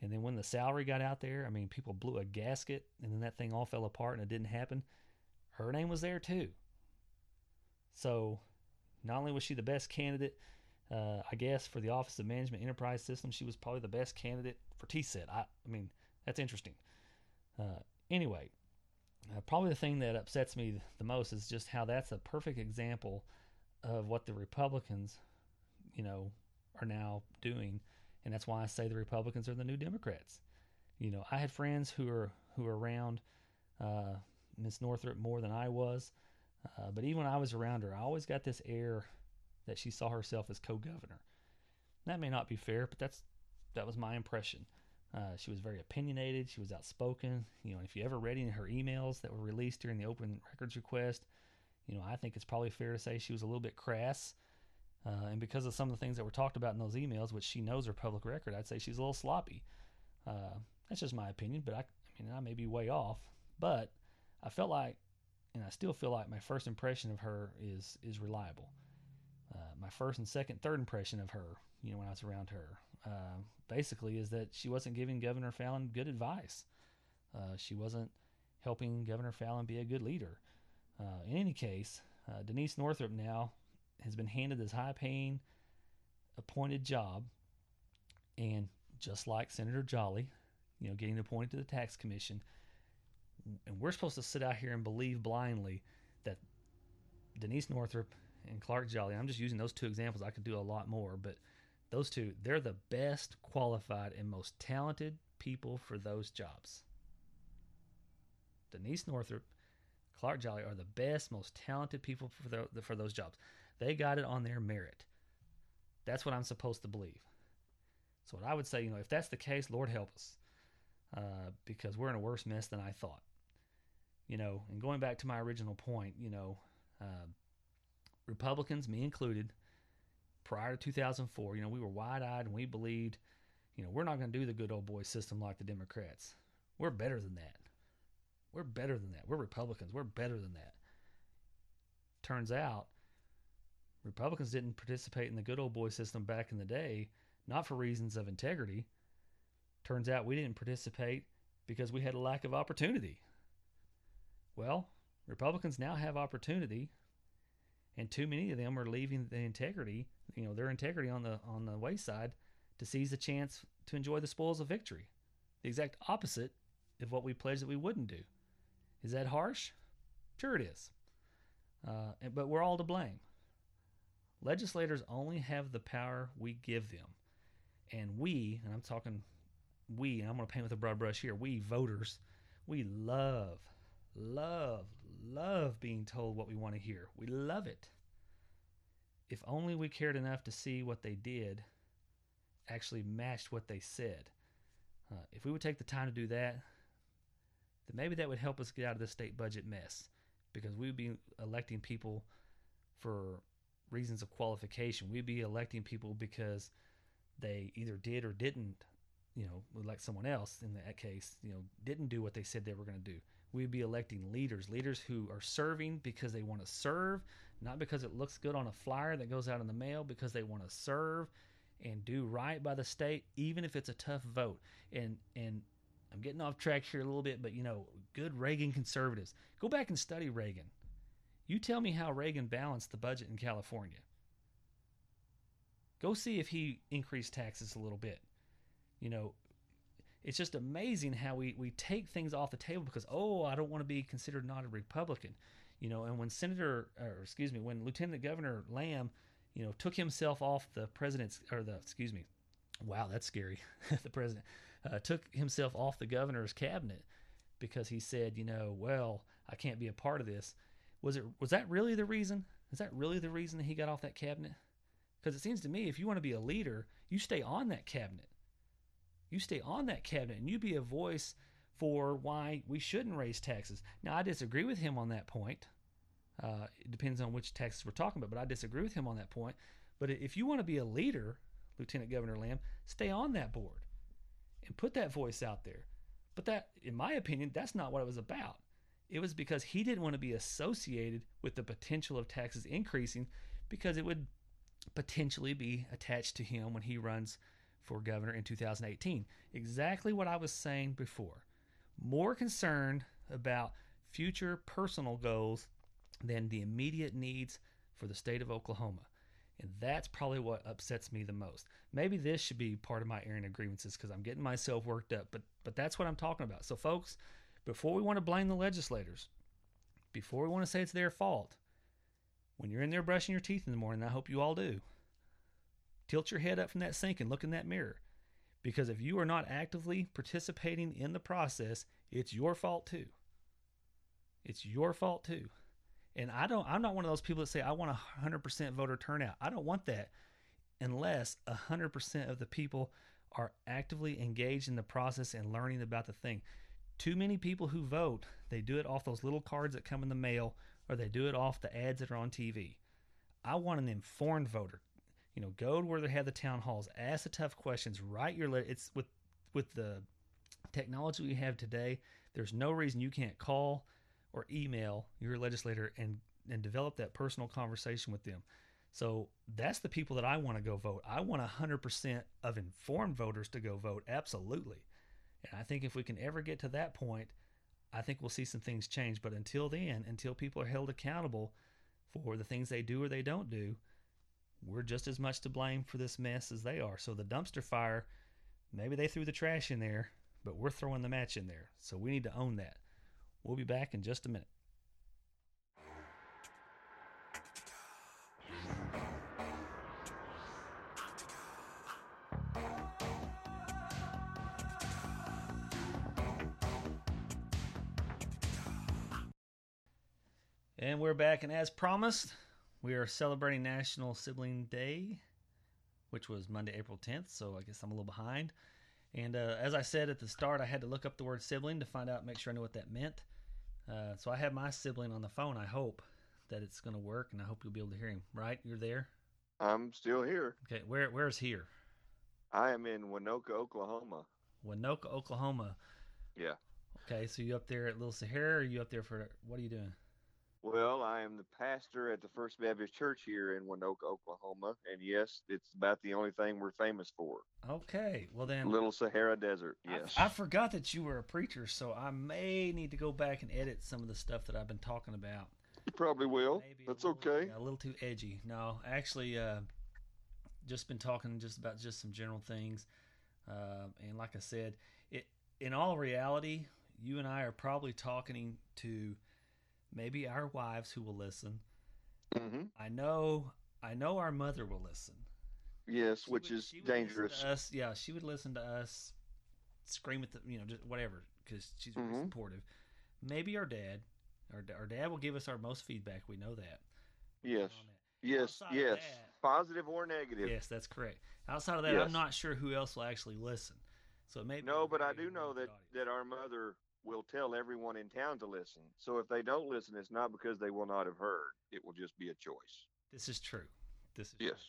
And then when the salary got out there, I mean, people blew a gasket, and then that thing all fell apart, and it didn't happen. Her name was there too. So, not only was she the best candidate, uh, I guess for the Office of Management Enterprise System, she was probably the best candidate for TSET. I, I mean, that's interesting. Uh, anyway, uh, probably the thing that upsets me the most is just how that's a perfect example of what the Republicans, you know, are now doing, and that's why I say the Republicans are the new Democrats. You know, I had friends who are who are around uh, Miss Northrup more than I was, uh, but even when I was around her, I always got this air that she saw herself as co-governor. That may not be fair, but that's that was my impression. Uh, she was very opinionated. She was outspoken. You know, if you ever read any of her emails that were released during the open records request, you know, I think it's probably fair to say she was a little bit crass. Uh, and because of some of the things that were talked about in those emails, which she knows are public record, I'd say she's a little sloppy. Uh, that's just my opinion, but I, I mean, I may be way off. But I felt like, and I still feel like my first impression of her is is reliable. Uh, my first and second, third impression of her, you know, when I was around her, uh, basically is that she wasn't giving Governor Fallin good advice. Uh, she wasn't helping Governor Fallin be a good leader. Uh, in any case, Denise Northrup now has been handed this high paying appointed job. And just like Senator Jolley, you know, getting appointed to the tax commission, and we're supposed to sit out here and believe blindly that Denise Northrup and Clark Jolley, I'm just using those two examples. I could do a lot more, but those two, they're the best qualified and most talented people for those jobs. Denise Northrup, Clark Jolley are the best, most talented people for, the, for those jobs. They got it on their merit. That's what I'm supposed to believe. So, what I would say, you know, if that's the case, Lord help us, uh, because we're in a worse mess than I thought. You know, and going back to my original point, you know, uh, Republicans, me included, prior to 2004, you know, we were wide eyed and we believed, you know, we're not going to do the good old boy system like the Democrats. We're better than that. We're better than that. We're Republicans. We're better than that. Turns out, Republicans didn't participate in the good old boy system back in the day, not for reasons of integrity. Turns out we didn't participate because we had a lack of opportunity. Well, Republicans now have opportunity and too many of them are leaving the integrity, you know, their integrity on the on the wayside to seize the chance to enjoy the spoils of victory. The exact opposite of what we pledged that we wouldn't do. Is that harsh? Sure, it is. Uh, but we're all to blame. Legislators only have the power we give them. And we, and I'm talking we, and I'm going to paint with a broad brush here, we voters, we love, love, love being told what we want to hear. We love it. If only we cared enough to see what they did actually matched what they said. Uh, if we would take the time to do that, then maybe that would help us get out of the state budget mess because we would be electing people for reasons of qualification. We'd be electing people because they either did or didn't, you know, elect someone else in that case, you know, didn't do what they said they were going to do we'd be electing leaders, leaders who are serving because they want to serve, not because it looks good on a flyer that goes out in the mail, because they want to serve and do right by the state, even if it's a tough vote. And and I'm getting off track here a little bit, but you know, good Reagan conservatives, go back and study Reagan. You tell me how Reagan balanced the budget in California. Go see if he increased taxes a little bit. You know, it's just amazing how we, we take things off the table because, oh, I don't want to be considered not a Republican. You know, and when Senator, or excuse me, when Lieutenant Governor Lamb, you know, took himself off the president's, or the, excuse me, wow, that's scary. [LAUGHS] the president uh, took himself off the governor's cabinet because he said, you know, well, I can't be a part of this. Was it, was that really the reason? Is that really the reason that he got off that cabinet? Because it seems to me, if you want to be a leader, you stay on that cabinet. You stay on that cabinet and you be a voice for why we shouldn't raise taxes. Now, I disagree with him on that point. Uh, it depends on which taxes we're talking about, but I disagree with him on that point. But if you want to be a leader, Lieutenant Governor Lamb, stay on that board and put that voice out there. But that, in my opinion, that's not what it was about. It was because he didn't want to be associated with the potential of taxes increasing because it would potentially be attached to him when he runs for governor in 2018. Exactly what I was saying before. More concerned about future personal goals than the immediate needs for the state of Oklahoma. And that's probably what upsets me the most. Maybe this should be part of my airing of grievances because I'm getting myself worked up, but but that's what I'm talking about. So folks, before we want to blame the legislators, before we want to say it's their fault, when you're in there brushing your teeth in the morning, I hope you all do, tilt your head up from that sink and look in that mirror. Because if you are not actively participating in the process, it's your fault too. It's your fault too. And I don't I'm not one of those people that say I want a 100% voter turnout. I don't want that unless 100% of the people are actively engaged in the process and learning about the thing. Too many people who vote, they do it off those little cards that come in the mail or they do it off the ads that are on TV. I want an informed voter. You know, go to where they have the town halls, ask the tough questions, write your letter. It's with with the technology we have today. There's no reason you can't call or email your legislator and and develop that personal conversation with them. So that's the people that I want to go vote. I want 100% of informed voters to go vote. Absolutely. And I think if we can ever get to that point, I think we'll see some things change. But until then, until people are held accountable for the things they do or they don't do, we're just as much to blame for this mess as they are. So the dumpster fire, maybe they threw the trash in there, but we're throwing the match in there. So we need to own that. We'll be back in just a minute. And we're back, and as promised, we are celebrating National Sibling Day, which was Monday, April 10th, so I guess I'm a little behind. And uh, as I said at the start, I had to look up the word sibling to find out, make sure I knew what that meant. Uh, so I have my sibling on the phone. I hope that it's going to work, and I hope you'll be able to hear him. Right? You're there? I'm still here. Okay. Where Where's here? I am in Waynoka, Oklahoma. Waynoka, Oklahoma. Yeah. Okay. So you up there at Little Sahara, or you up there for what are you doing? Well, I am the pastor at the First Baptist Church here in Waynoka, Oklahoma, and yes, it's about the only thing we're famous for. Okay, well then, Little Sahara Desert. Yes, I, I, forgot that you were a preacher, so I may need to go back and edit some of the stuff that I've been talking about. You probably will. Maybe That's a little, okay. Yeah, a little too edgy. No, actually, uh, just been talking just about just some general things, uh, and like I said, it in all reality, you and I are probably talking to maybe our wives who will listen. Mm-hmm. I know, I know our mother will listen. Yes, she which would, is dangerous. us, yeah, she would listen to us, scream at the, you know, just whatever, because she's mm-hmm. very supportive. Maybe our dad, our our dad will give us our most feedback. We know that. Yes. Yes. Outside yes. That, Positive or negative. Yes, that's correct. Outside of that, yes. I'm not sure who else will actually listen. So maybe no, but I do know that audience. that our mother will tell everyone in town to listen. So if they don't listen, it's not because they will not have heard. It will just be a choice. This is true. This is yes.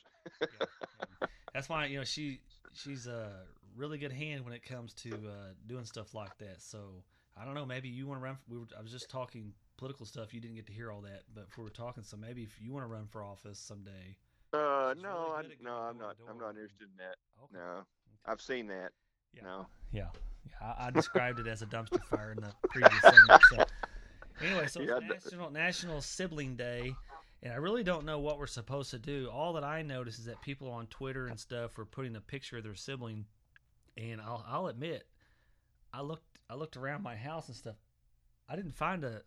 yeah. That's why you know she she's a really good hand when it comes to uh, doing stuff like that. So I don't know. Maybe you want to run. We were, I was just talking political stuff, you didn't get to hear all that. But if we were talking, so maybe if you want to run for office someday. Uh, no, really I, no, I'm not. I'm not interested in that. Okay. No, okay. I've seen that. Yeah. No. Yeah, yeah. I, I described it as a dumpster fire in the previous segment. So. Anyway, so yeah, it's National National Sibling Day, and I really don't know what we're supposed to do. All that I notice is that people on Twitter and stuff were putting a picture of their sibling, and I'll I'll admit, I looked I looked around my house and stuff. I didn't find a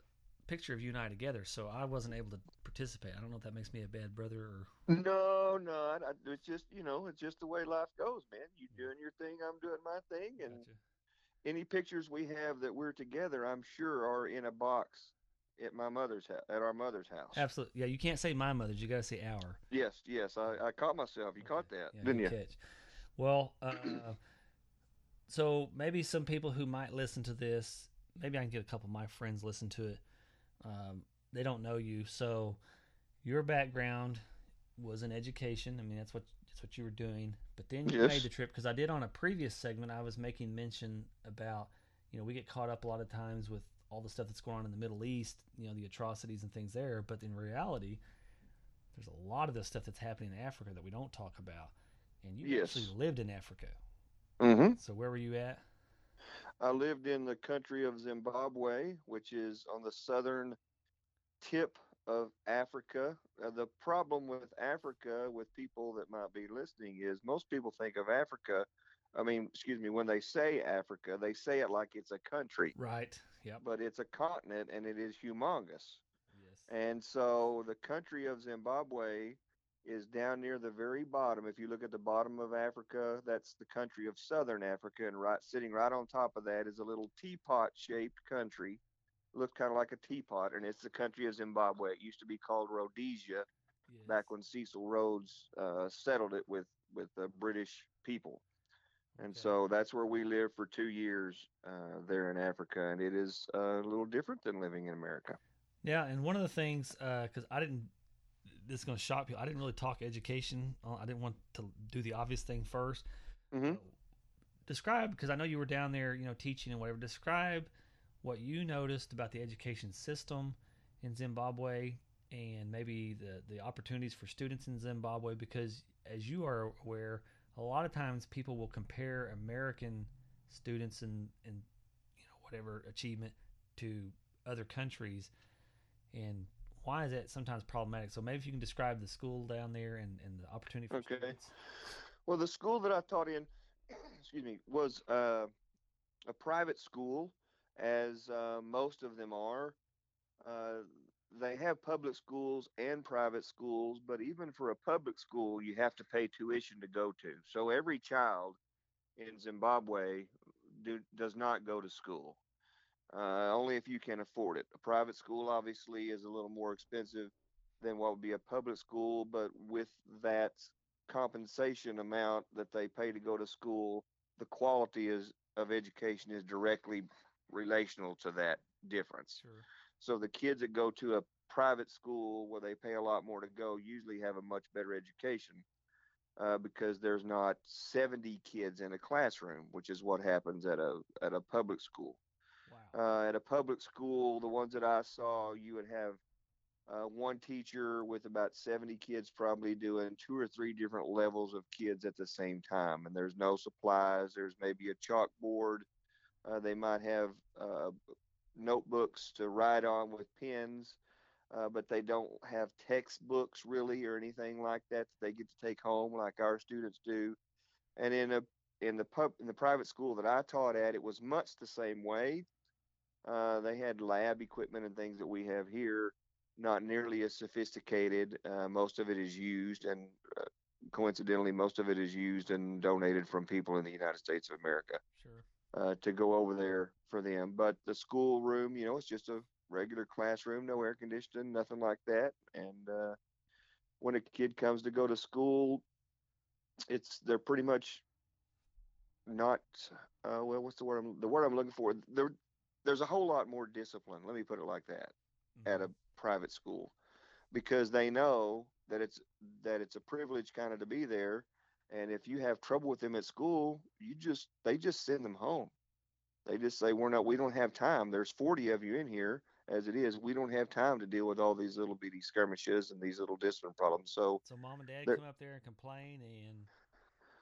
picture of you and I together, so I wasn't able to participate. I don't know if that makes me a bad brother or. No, no, I, it's just you know it's just the way life goes, man. You're doing your thing, I'm doing my thing, and. Gotcha any pictures we have that we're together, I'm sure, are in a box at my mother's house, at our mother's house. Absolutely. Yeah, you can't say my mother's. You got to say our. Yes, yes. I, I caught myself. You okay. caught that, yeah, didn't you? Catch. Well, uh, so maybe some people who might listen to this, maybe I can get a couple of my friends listen to it. Um, they don't know you, so your background was in education. I mean, that's what that's what you were doing. But then you yes. made the trip because I did on a previous segment. I was making mention about you know we get caught up a lot of times with all the stuff that's going on in the Middle East, you know the atrocities and things there. But in reality, there's a lot of the stuff that's happening in Africa that we don't talk about. And you yes. actually lived in Africa. Mm-hmm. So where were you at? I lived in the country of Zimbabwe, which is on the southern tip of Africa. Uh, the problem with Africa, with people that might be listening, is most people think of Africa. I mean, excuse me, when they say Africa, they say it like it's a country. Right. Yeah. But it's a continent and it is humongous. Yes. And so the country of Zimbabwe is down near the very bottom. If you look at the bottom of Africa, that's the country of southern Africa, and right sitting right on top of that is a little teapot shaped country looked kind of like a teapot, and it's the country of Zimbabwe. It used to be called Rhodesia yes. back when Cecil Rhodes uh, settled it with with the British people. And okay. so that's where we lived for two years uh, there in Africa, and it is uh, a little different than living in America. Yeah, and one of the things because uh, I didn't, this is going to shock you. I didn't really talk education. Uh, I didn't want to do the obvious thing 1st mm-hmm. describe because I know you were down there, you know, teaching and whatever. Describe what you noticed about the education system in Zimbabwe and maybe the, the opportunities for students in Zimbabwe because as you are aware, a lot of times people will compare American students and, and you know whatever achievement to other countries and why is that sometimes problematic? So maybe if you can describe the school down there and, and the opportunity for okay. Students. Well, the school that I taught in, [CLEARS THROAT] excuse me, was uh, a private school as uh, most of them are. Uh, they have public schools and private schools, but even for a public school, you have to pay tuition to go to. So every child in Zimbabwe do, does not go to school, uh, only if you can afford it. A private school obviously is a little more expensive than what would be a public school, but with that compensation amount that they pay to go to school, the quality is of education is directly relational to that difference. Sure. So the kids that go to a private school where they pay a lot more to go usually have a much better education uh, because there's not 70 kids in a classroom, which is what happens at a at a public school. Uh, at a public school, the ones that I saw, you would have uh, one teacher with about 70 kids probably doing two or three different levels of kids at the same time. And there's no supplies. There's maybe a chalkboard uh, they might have uh, notebooks to write on with pens, uh, but they don't have textbooks really or anything like that that they get to take home like our students do. And in a in the pub in the private school that I taught at, it was much the same way. Uh, they had lab equipment and things that we have here, not nearly as sophisticated. Uh, most of it is used, and uh, coincidentally, most of it is used and donated from people in the United States of America. Sure uh, to go over there for them. But the school room, you know, it's just a regular classroom, no air conditioning, nothing like that. And uh, when a kid comes to go to school, it's they're pretty much not uh, well. What's the word? I'm, the word I'm looking for. There, there's a whole lot more discipline. Let me put it like that. Mm-hmm. At a private school, because they know that it's that it's a privilege kind of to be there and if you have trouble with them at school, you just they just send them home. They just say we're not we don't have time. There's 40 of you in here as it is. We don't have time to deal with all these little bitty skirmishes and these little discipline problems. So, So mom and dad come up there and complain, and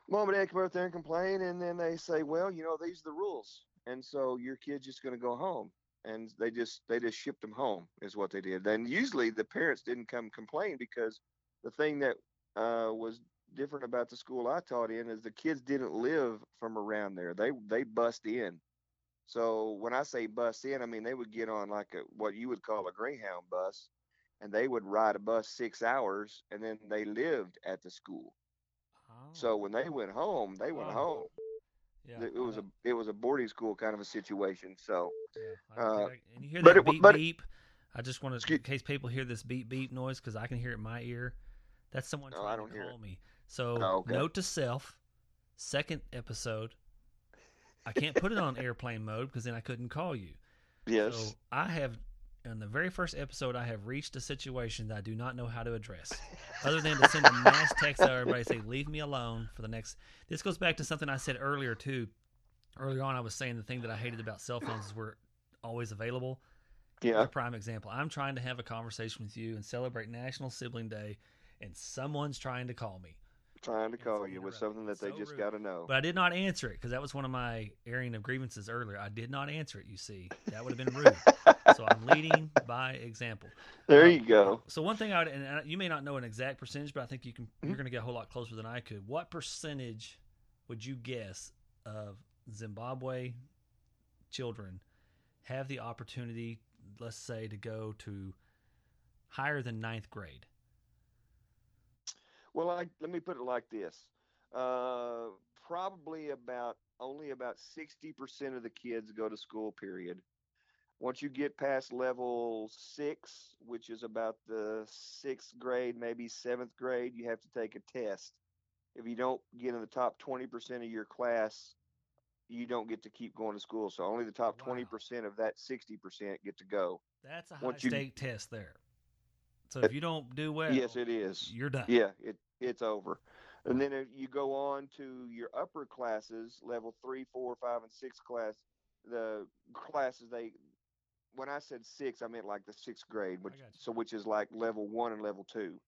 mom and dad come up there and complain, and then they say, "Well, you know, these are the rules," and so your kid's just going to go home, and they just they just shipped them home is what they did. And usually the parents didn't come complain because the thing that uh, was different about the school I taught in is the kids didn't live from around there. They they bust in. So when I say bust in, I mean they would get on like a what you would call a Greyhound bus, and they would ride a bus six hours, and then they lived at the school. oh, So when they went home, they went Oh, home. Yeah, It I was a it was a boarding school kind of a situation. So yeah, I uh, I- and you hear that it beep but- beep. I just want to, in case people hear this beep beep noise, because I can hear it in my ear. That's someone Oh, trying I don't to call me. So Oh, okay. note to self: second episode. I can't put it on [LAUGHS] airplane mode because then I couldn't call you. yes, So I have, in the very first episode, I have reached a situation that I do not know how to address, other than to send a mass text out to everybody say, "Leave me alone for the next." This goes back to something I said earlier too. Earlier on, I was saying the thing that I hated about cell phones is we're always available. Yeah, a prime example. I'm trying to have a conversation with you and celebrate National Sibling Day, and someone's trying to call me. Trying to call you with something that It's they just got to know. But I did not answer it because that was one of my airing of grievances earlier. I did not answer it. You see, that would have been rude. [LAUGHS] so I'm leading by example. there Um, you go. So one thing I would, and you may not know an exact percentage, but I think you can. Mm-hmm. You're going to get a whole lot closer than I could. What percentage would you guess of Zimbabwe children have the opportunity, let's say, to go to higher than ninth grade? Well, I, let me put it like this: uh, probably about only about sixty percent of the kids go to school. Period. Once you get past level six, which is about the sixth grade, maybe seventh grade, you have to take a test. If you don't get in the top twenty percent of your class, you don't get to keep going to school. So only the top Wow. twenty percent of that sixty percent get to go. That's a high Once you- stake test there. So if you don't do well, yes, it is. you're done. Yeah, it it's over. And then if you go on to your upper classes, level three, four, five, and six class, the classes they when I said six, I meant like the sixth grade, which so which is like level one and level two.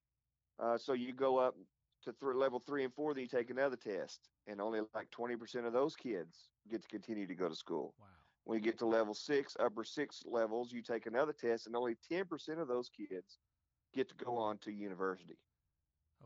Uh, so you go up to th- level three and four, then you take another test, and only like twenty percent of those kids get to continue to go to school. Wow. When you get to level six, upper six levels, you take another test, and only ten percent of those kids get to go on to university.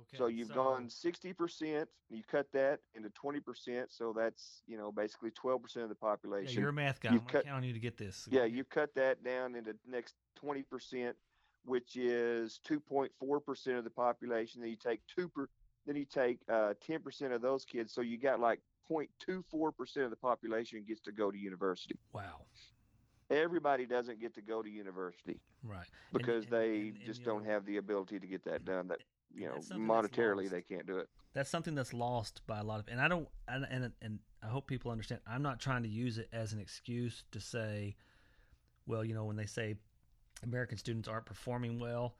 Okay. So you've gone sixty percent. You cut that into twenty percent, so that's you know basically twelve percent of the Yeah, population. you're a math guy. you've I'm cut- count on you to get this. Yeah, you cut that down into next twenty percent, which is two point four percent of the population. Then you take two per, then you take uh, ten percent of those kids. So you got like 0.24 percent of the population gets to go to university. Wow. Everybody doesn't get to go to university Right. Because and- they and- and, just don't have the ability to get that done. That you know that's something that's monetarily they can't do it. that's something that's lost by a lot of and i don't and, and and i hope people understand i'm not trying to use it as an excuse to say well you know when they say american students aren't performing well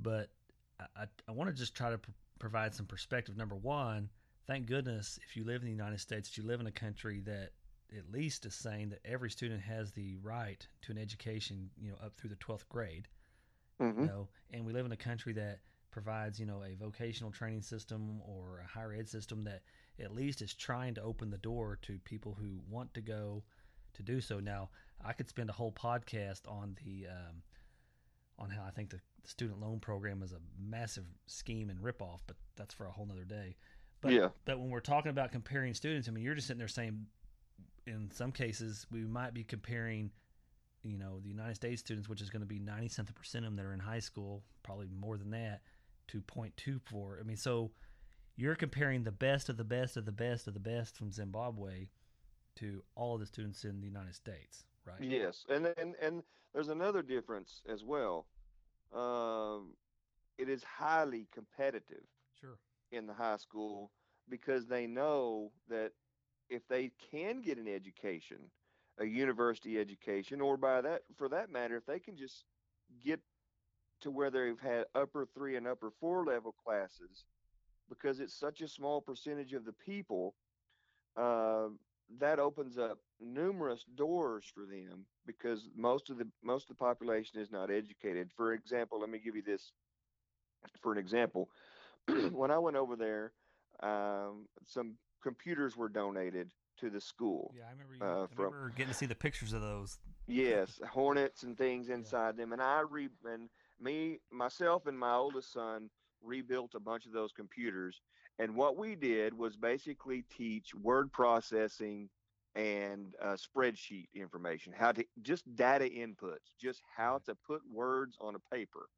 but i, I, I want to just try to pr- provide some perspective. Number one thank goodness if you live in the united states you live in a country that at least is saying that every student has the right to an education you know up through the 12th grade hmm you know, and we live in a country that provides, you know, a vocational training system or a higher ed system that at least is trying to open the door to people who want to go to do so. Now, I could spend a whole podcast on the um, on how I think the, student loan program is a massive scheme and ripoff, but that's for a whole nother day. But Yeah. but when we're talking about comparing students, I mean, you're just sitting there saying, in some cases, we might be comparing you know the United States students, which is going to be ninety something percent of them that are in high school, probably more than that, to 0.24. I mean, so you're comparing the best of the best of the best of the best from Zimbabwe to all of the students in the United States, right? Yes, and and and there's another difference as well. Um, it is highly competitive Sure. in the high school because they know that if they can get an education, a university education, or by that for that matter, if they can just get to where they've had upper three and upper four level classes, because it's such a small percentage of the people, uh, that opens up numerous doors for them because most of the most of the population is not educated. For example, let me give you this for an example. [CLEARS THROAT] when I went over there, um, some computers were donated to the school. Yeah, I remember. You, uh, I from, remember getting to see the pictures of those. Yes, [LAUGHS] hornets and things inside yeah. them, and I re and me myself and my oldest son rebuilt a bunch of those computers. And what we did was basically teach word processing and uh, spreadsheet information, how to just data inputs, just how to put words on a paper.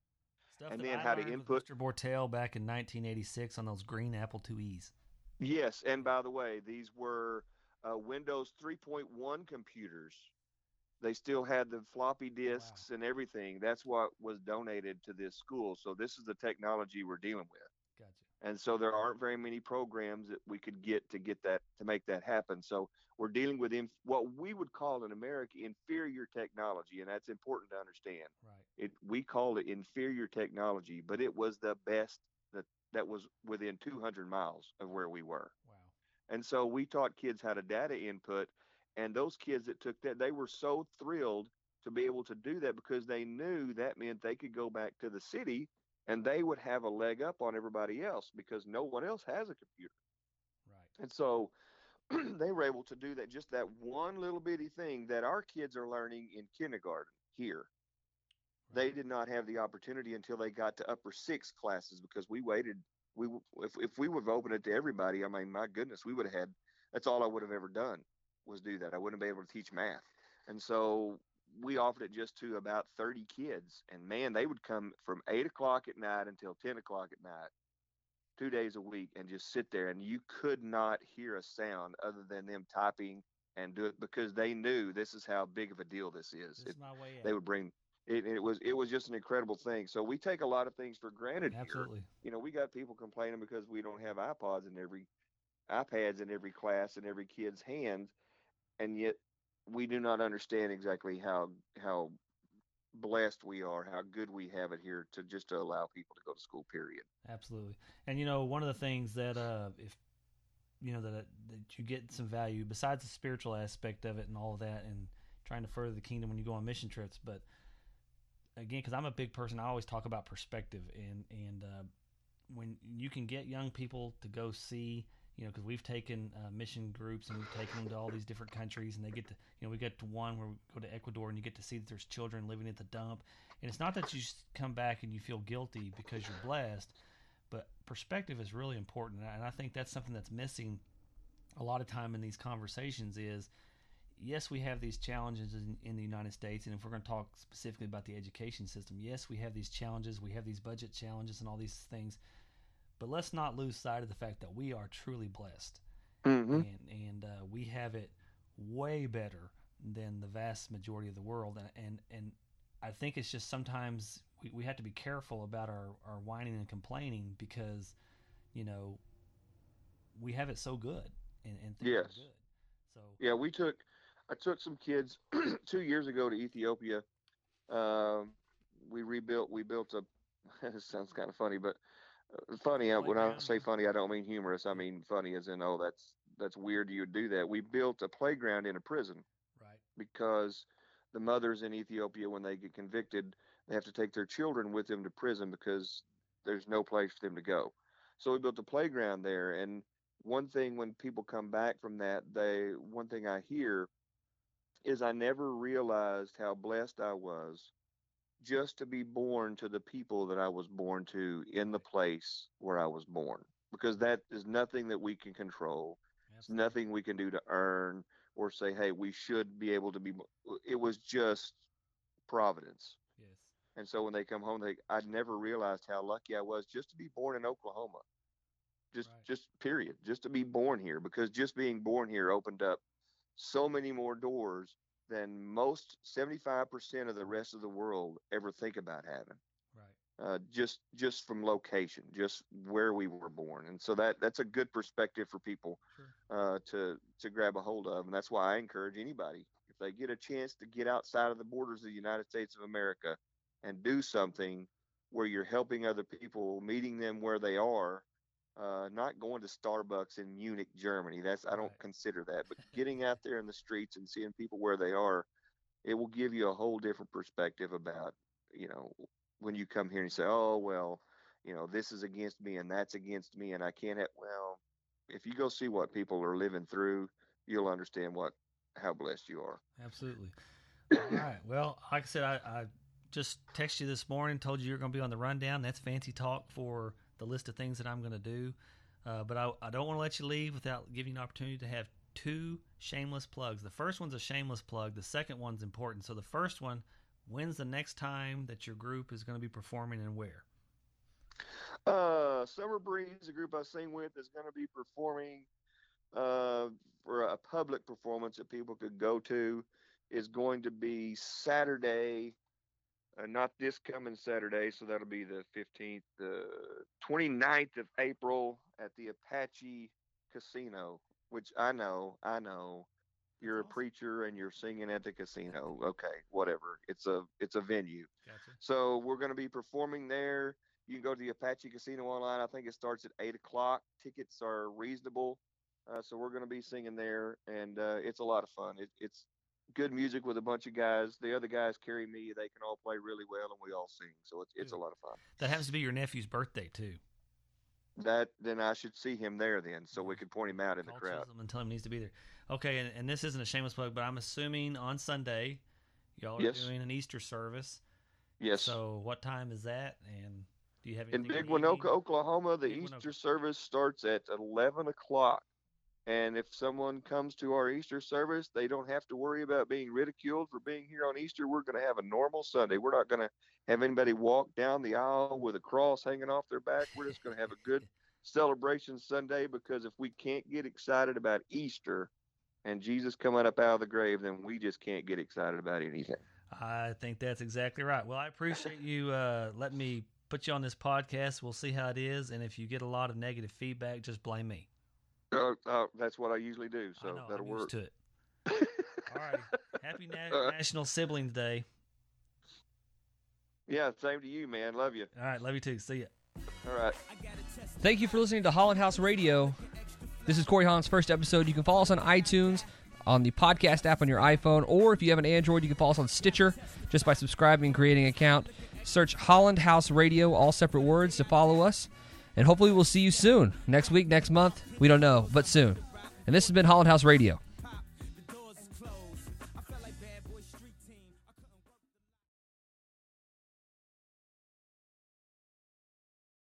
Stuff and then I how to input. Mr. Bortel back in 1986 on those green Apple IIe's. Yes, and by the way, these were uh, Windows 3.1 computers. They still had the floppy oh, disks wow. and everything. That's what was donated to this school. So this is the technology we're dealing with. Gotcha. And so there aren't very many programs that we could get to get that to make that happen. So we're dealing with inf- what we would call in America inferior technology, and that's important to understand. Right. It we call it inferior technology, but it was the best that that was within 200 miles of where we were. Wow. And so we taught kids how to data input, and those kids that took that, they were so thrilled to be able to do that because they knew that meant they could go back to the city and they would have a leg up on everybody else because no one else has a computer. Right. And so [CLEARS THROAT] they were able to do that just that one little bitty thing that our kids are learning in kindergarten here. Right. They did not have the opportunity until they got to upper six classes because we waited. We if if we would have opened it to everybody, I mean, my goodness, we would have had. That's all I would have ever done was do that. I wouldn't be able to teach math. And so we offered it just to about 30 kids. And man, they would come from eight o'clock at night until 10 o'clock at night, two days a week, and just sit there. And you could not hear a sound other than them typing and do it because they knew this is how big of a deal this is. This it, is my way they would bring it, it, was it was just an incredible thing. So we take a lot of things for granted. Absolutely. Here. You know, we got people complaining because we don't have iPods in every iPads in every class in every kid's hands, and yet we do not understand exactly how how blessed we are, how good we have it here to just to allow people to go to school. Period. Absolutely. And you know, one of the things that uh, if you know that that you get some value besides the spiritual aspect of it and all of that, and trying to further the kingdom when you go on mission trips, but again, because I'm a big person, I always talk about perspective, and and uh, when you can get young people to go see you know, because we've taken uh, mission groups and we've taken them to all these different countries, and they get to, you know, we get to one where we go to Ecuador and you get to see that there's children living at the dump, and it's not that you come back and you feel guilty because you're blessed, but perspective is really important, and I think that's something that's missing a lot of time in these conversations. Is yes, we have these challenges in, in the United States, and if we're going to talk specifically about the education system, yes, we have these challenges, we have these budget challenges, and all these things but let's not lose sight of the fact that we are truly blessed, mm-hmm. and and uh, we have it way better than the vast majority of the world. And and, and I think it's just sometimes we, we have to be careful about our, our whining and complaining because, you know, we have it so good and, and things yes. good. So yeah, we took I took some kids [CLEARS THROAT] two years ago to Ethiopia. Um, we rebuilt we built a. [LAUGHS] this sounds kind of funny, but funny uh, when i say funny i don't mean humorous i mean funny as in oh that's that's weird you would do that. We built a playground in a prison right. because the mothers in ethiopia when they get convicted they have to take their children with them to prison because there's no place for them to go. So we built a playground there and one thing when people come back from that they one thing i hear is i never realized how blessed i was just to be born to the people that I was born to in the place where I was born. Because that is nothing that we can control. It's nothing we can do to earn or say, hey, we should be able to be. Uh, it was just providence. Yes. And so when they come home, they I'd never realized how lucky I was just to be born in Oklahoma. Just right. just period. Just to be born here because just being born here opened up so many more doors than most 75% of the rest of the world ever think about having. Right. Uh, just just from location, just where we were born, and so that that's a good perspective for people sure. uh, to to grab a hold of, and that's why I encourage anybody if they get a chance to get outside of the borders of the United States of America and do something where you're helping other people, meeting them where they are, uh, not going to Starbucks in Munich, Germany. That's I don't Right. consider that. But [LAUGHS] getting out there in the streets and seeing people where they are, it will give you a whole different perspective about you know when you come here and say, oh well, you know this is against me and that's against me and I can't have. Well, if you go see what people are living through, you'll understand what how blessed you are. Absolutely. [COUGHS] All right. Well, like I said, I, I just texted you this morning, told you you're going to be on the rundown. That's fancy talk for the list of things that I'm going to do. Uh, but I, I don't want to let you leave without giving you an opportunity to have two shameless plugs. The first one's a shameless plug. The second one's important. So the first one, when's the next time that your group is going to be performing and where? Uh, Summer Breeze, the group I sing with, is going to be performing uh, for a public performance that people could go to. Is going to be Saturday, uh, not this coming Saturday, so that'll be the 15th, the 29th of April at the Apache Casino, which I know, I know. You're a preacher and you're singing at the casino. Okay, whatever. It's a it's a venue. Gotcha. So we're going to be performing there. You can go to the Apache Casino online. I think it starts at eight o'clock. Tickets are reasonable, uh, so we're going to be singing there, and uh, it's a lot of fun. It, it's good music with a bunch of guys. The other guys carry me. They can all play really well, and we all sing. So it's it's a lot of fun. That happens to be your nephew's birthday, too. That then I should see him there then, so we could point him out in the crowd. Chisholm and tell him he needs to be there. Okay, and, and this isn't a shameless plug, but I'm assuming on Sunday, y'all are Yes. doing an Easter service. Yes. So what time is that? And do you have in anything Big Waynoka. Oklahoma, the Big Easter Waynoka. service starts at 11 o'clock. And if someone comes to our Easter service, they don't have to worry about being ridiculed for being here on Easter. We're going to have a normal Sunday. We're not going to have anybody walk down the aisle with a cross hanging off their back. We're just going to have a good [LAUGHS] celebration Sunday because if we can't get excited about Easter and Jesus coming up out of the grave, then we just can't get excited about anything. I think that's exactly right. Well, I appreciate you uh, letting me put you on this podcast. We'll see how it is, and if you get a lot of negative feedback, just blame me. Uh, uh, that's what I usually do, so know, that'll I'm work. used to it. [LAUGHS] All right. Happy Na- National Siblings Day. Yeah, same to you, man. Love you. All right. Love you too. See ya. All right. Thank you for listening to Holland House Radio. This is Corey Holland's first episode. You can follow us on iTunes, on the podcast app on your iPhone, or if you have an Android, you can follow us on Stitcher just by subscribing and creating an account. Search Holland House Radio, all separate words, to follow us. And hopefully we'll see you soon. Next week, next month, we don't know, but soon. And this has been Holland House Radio.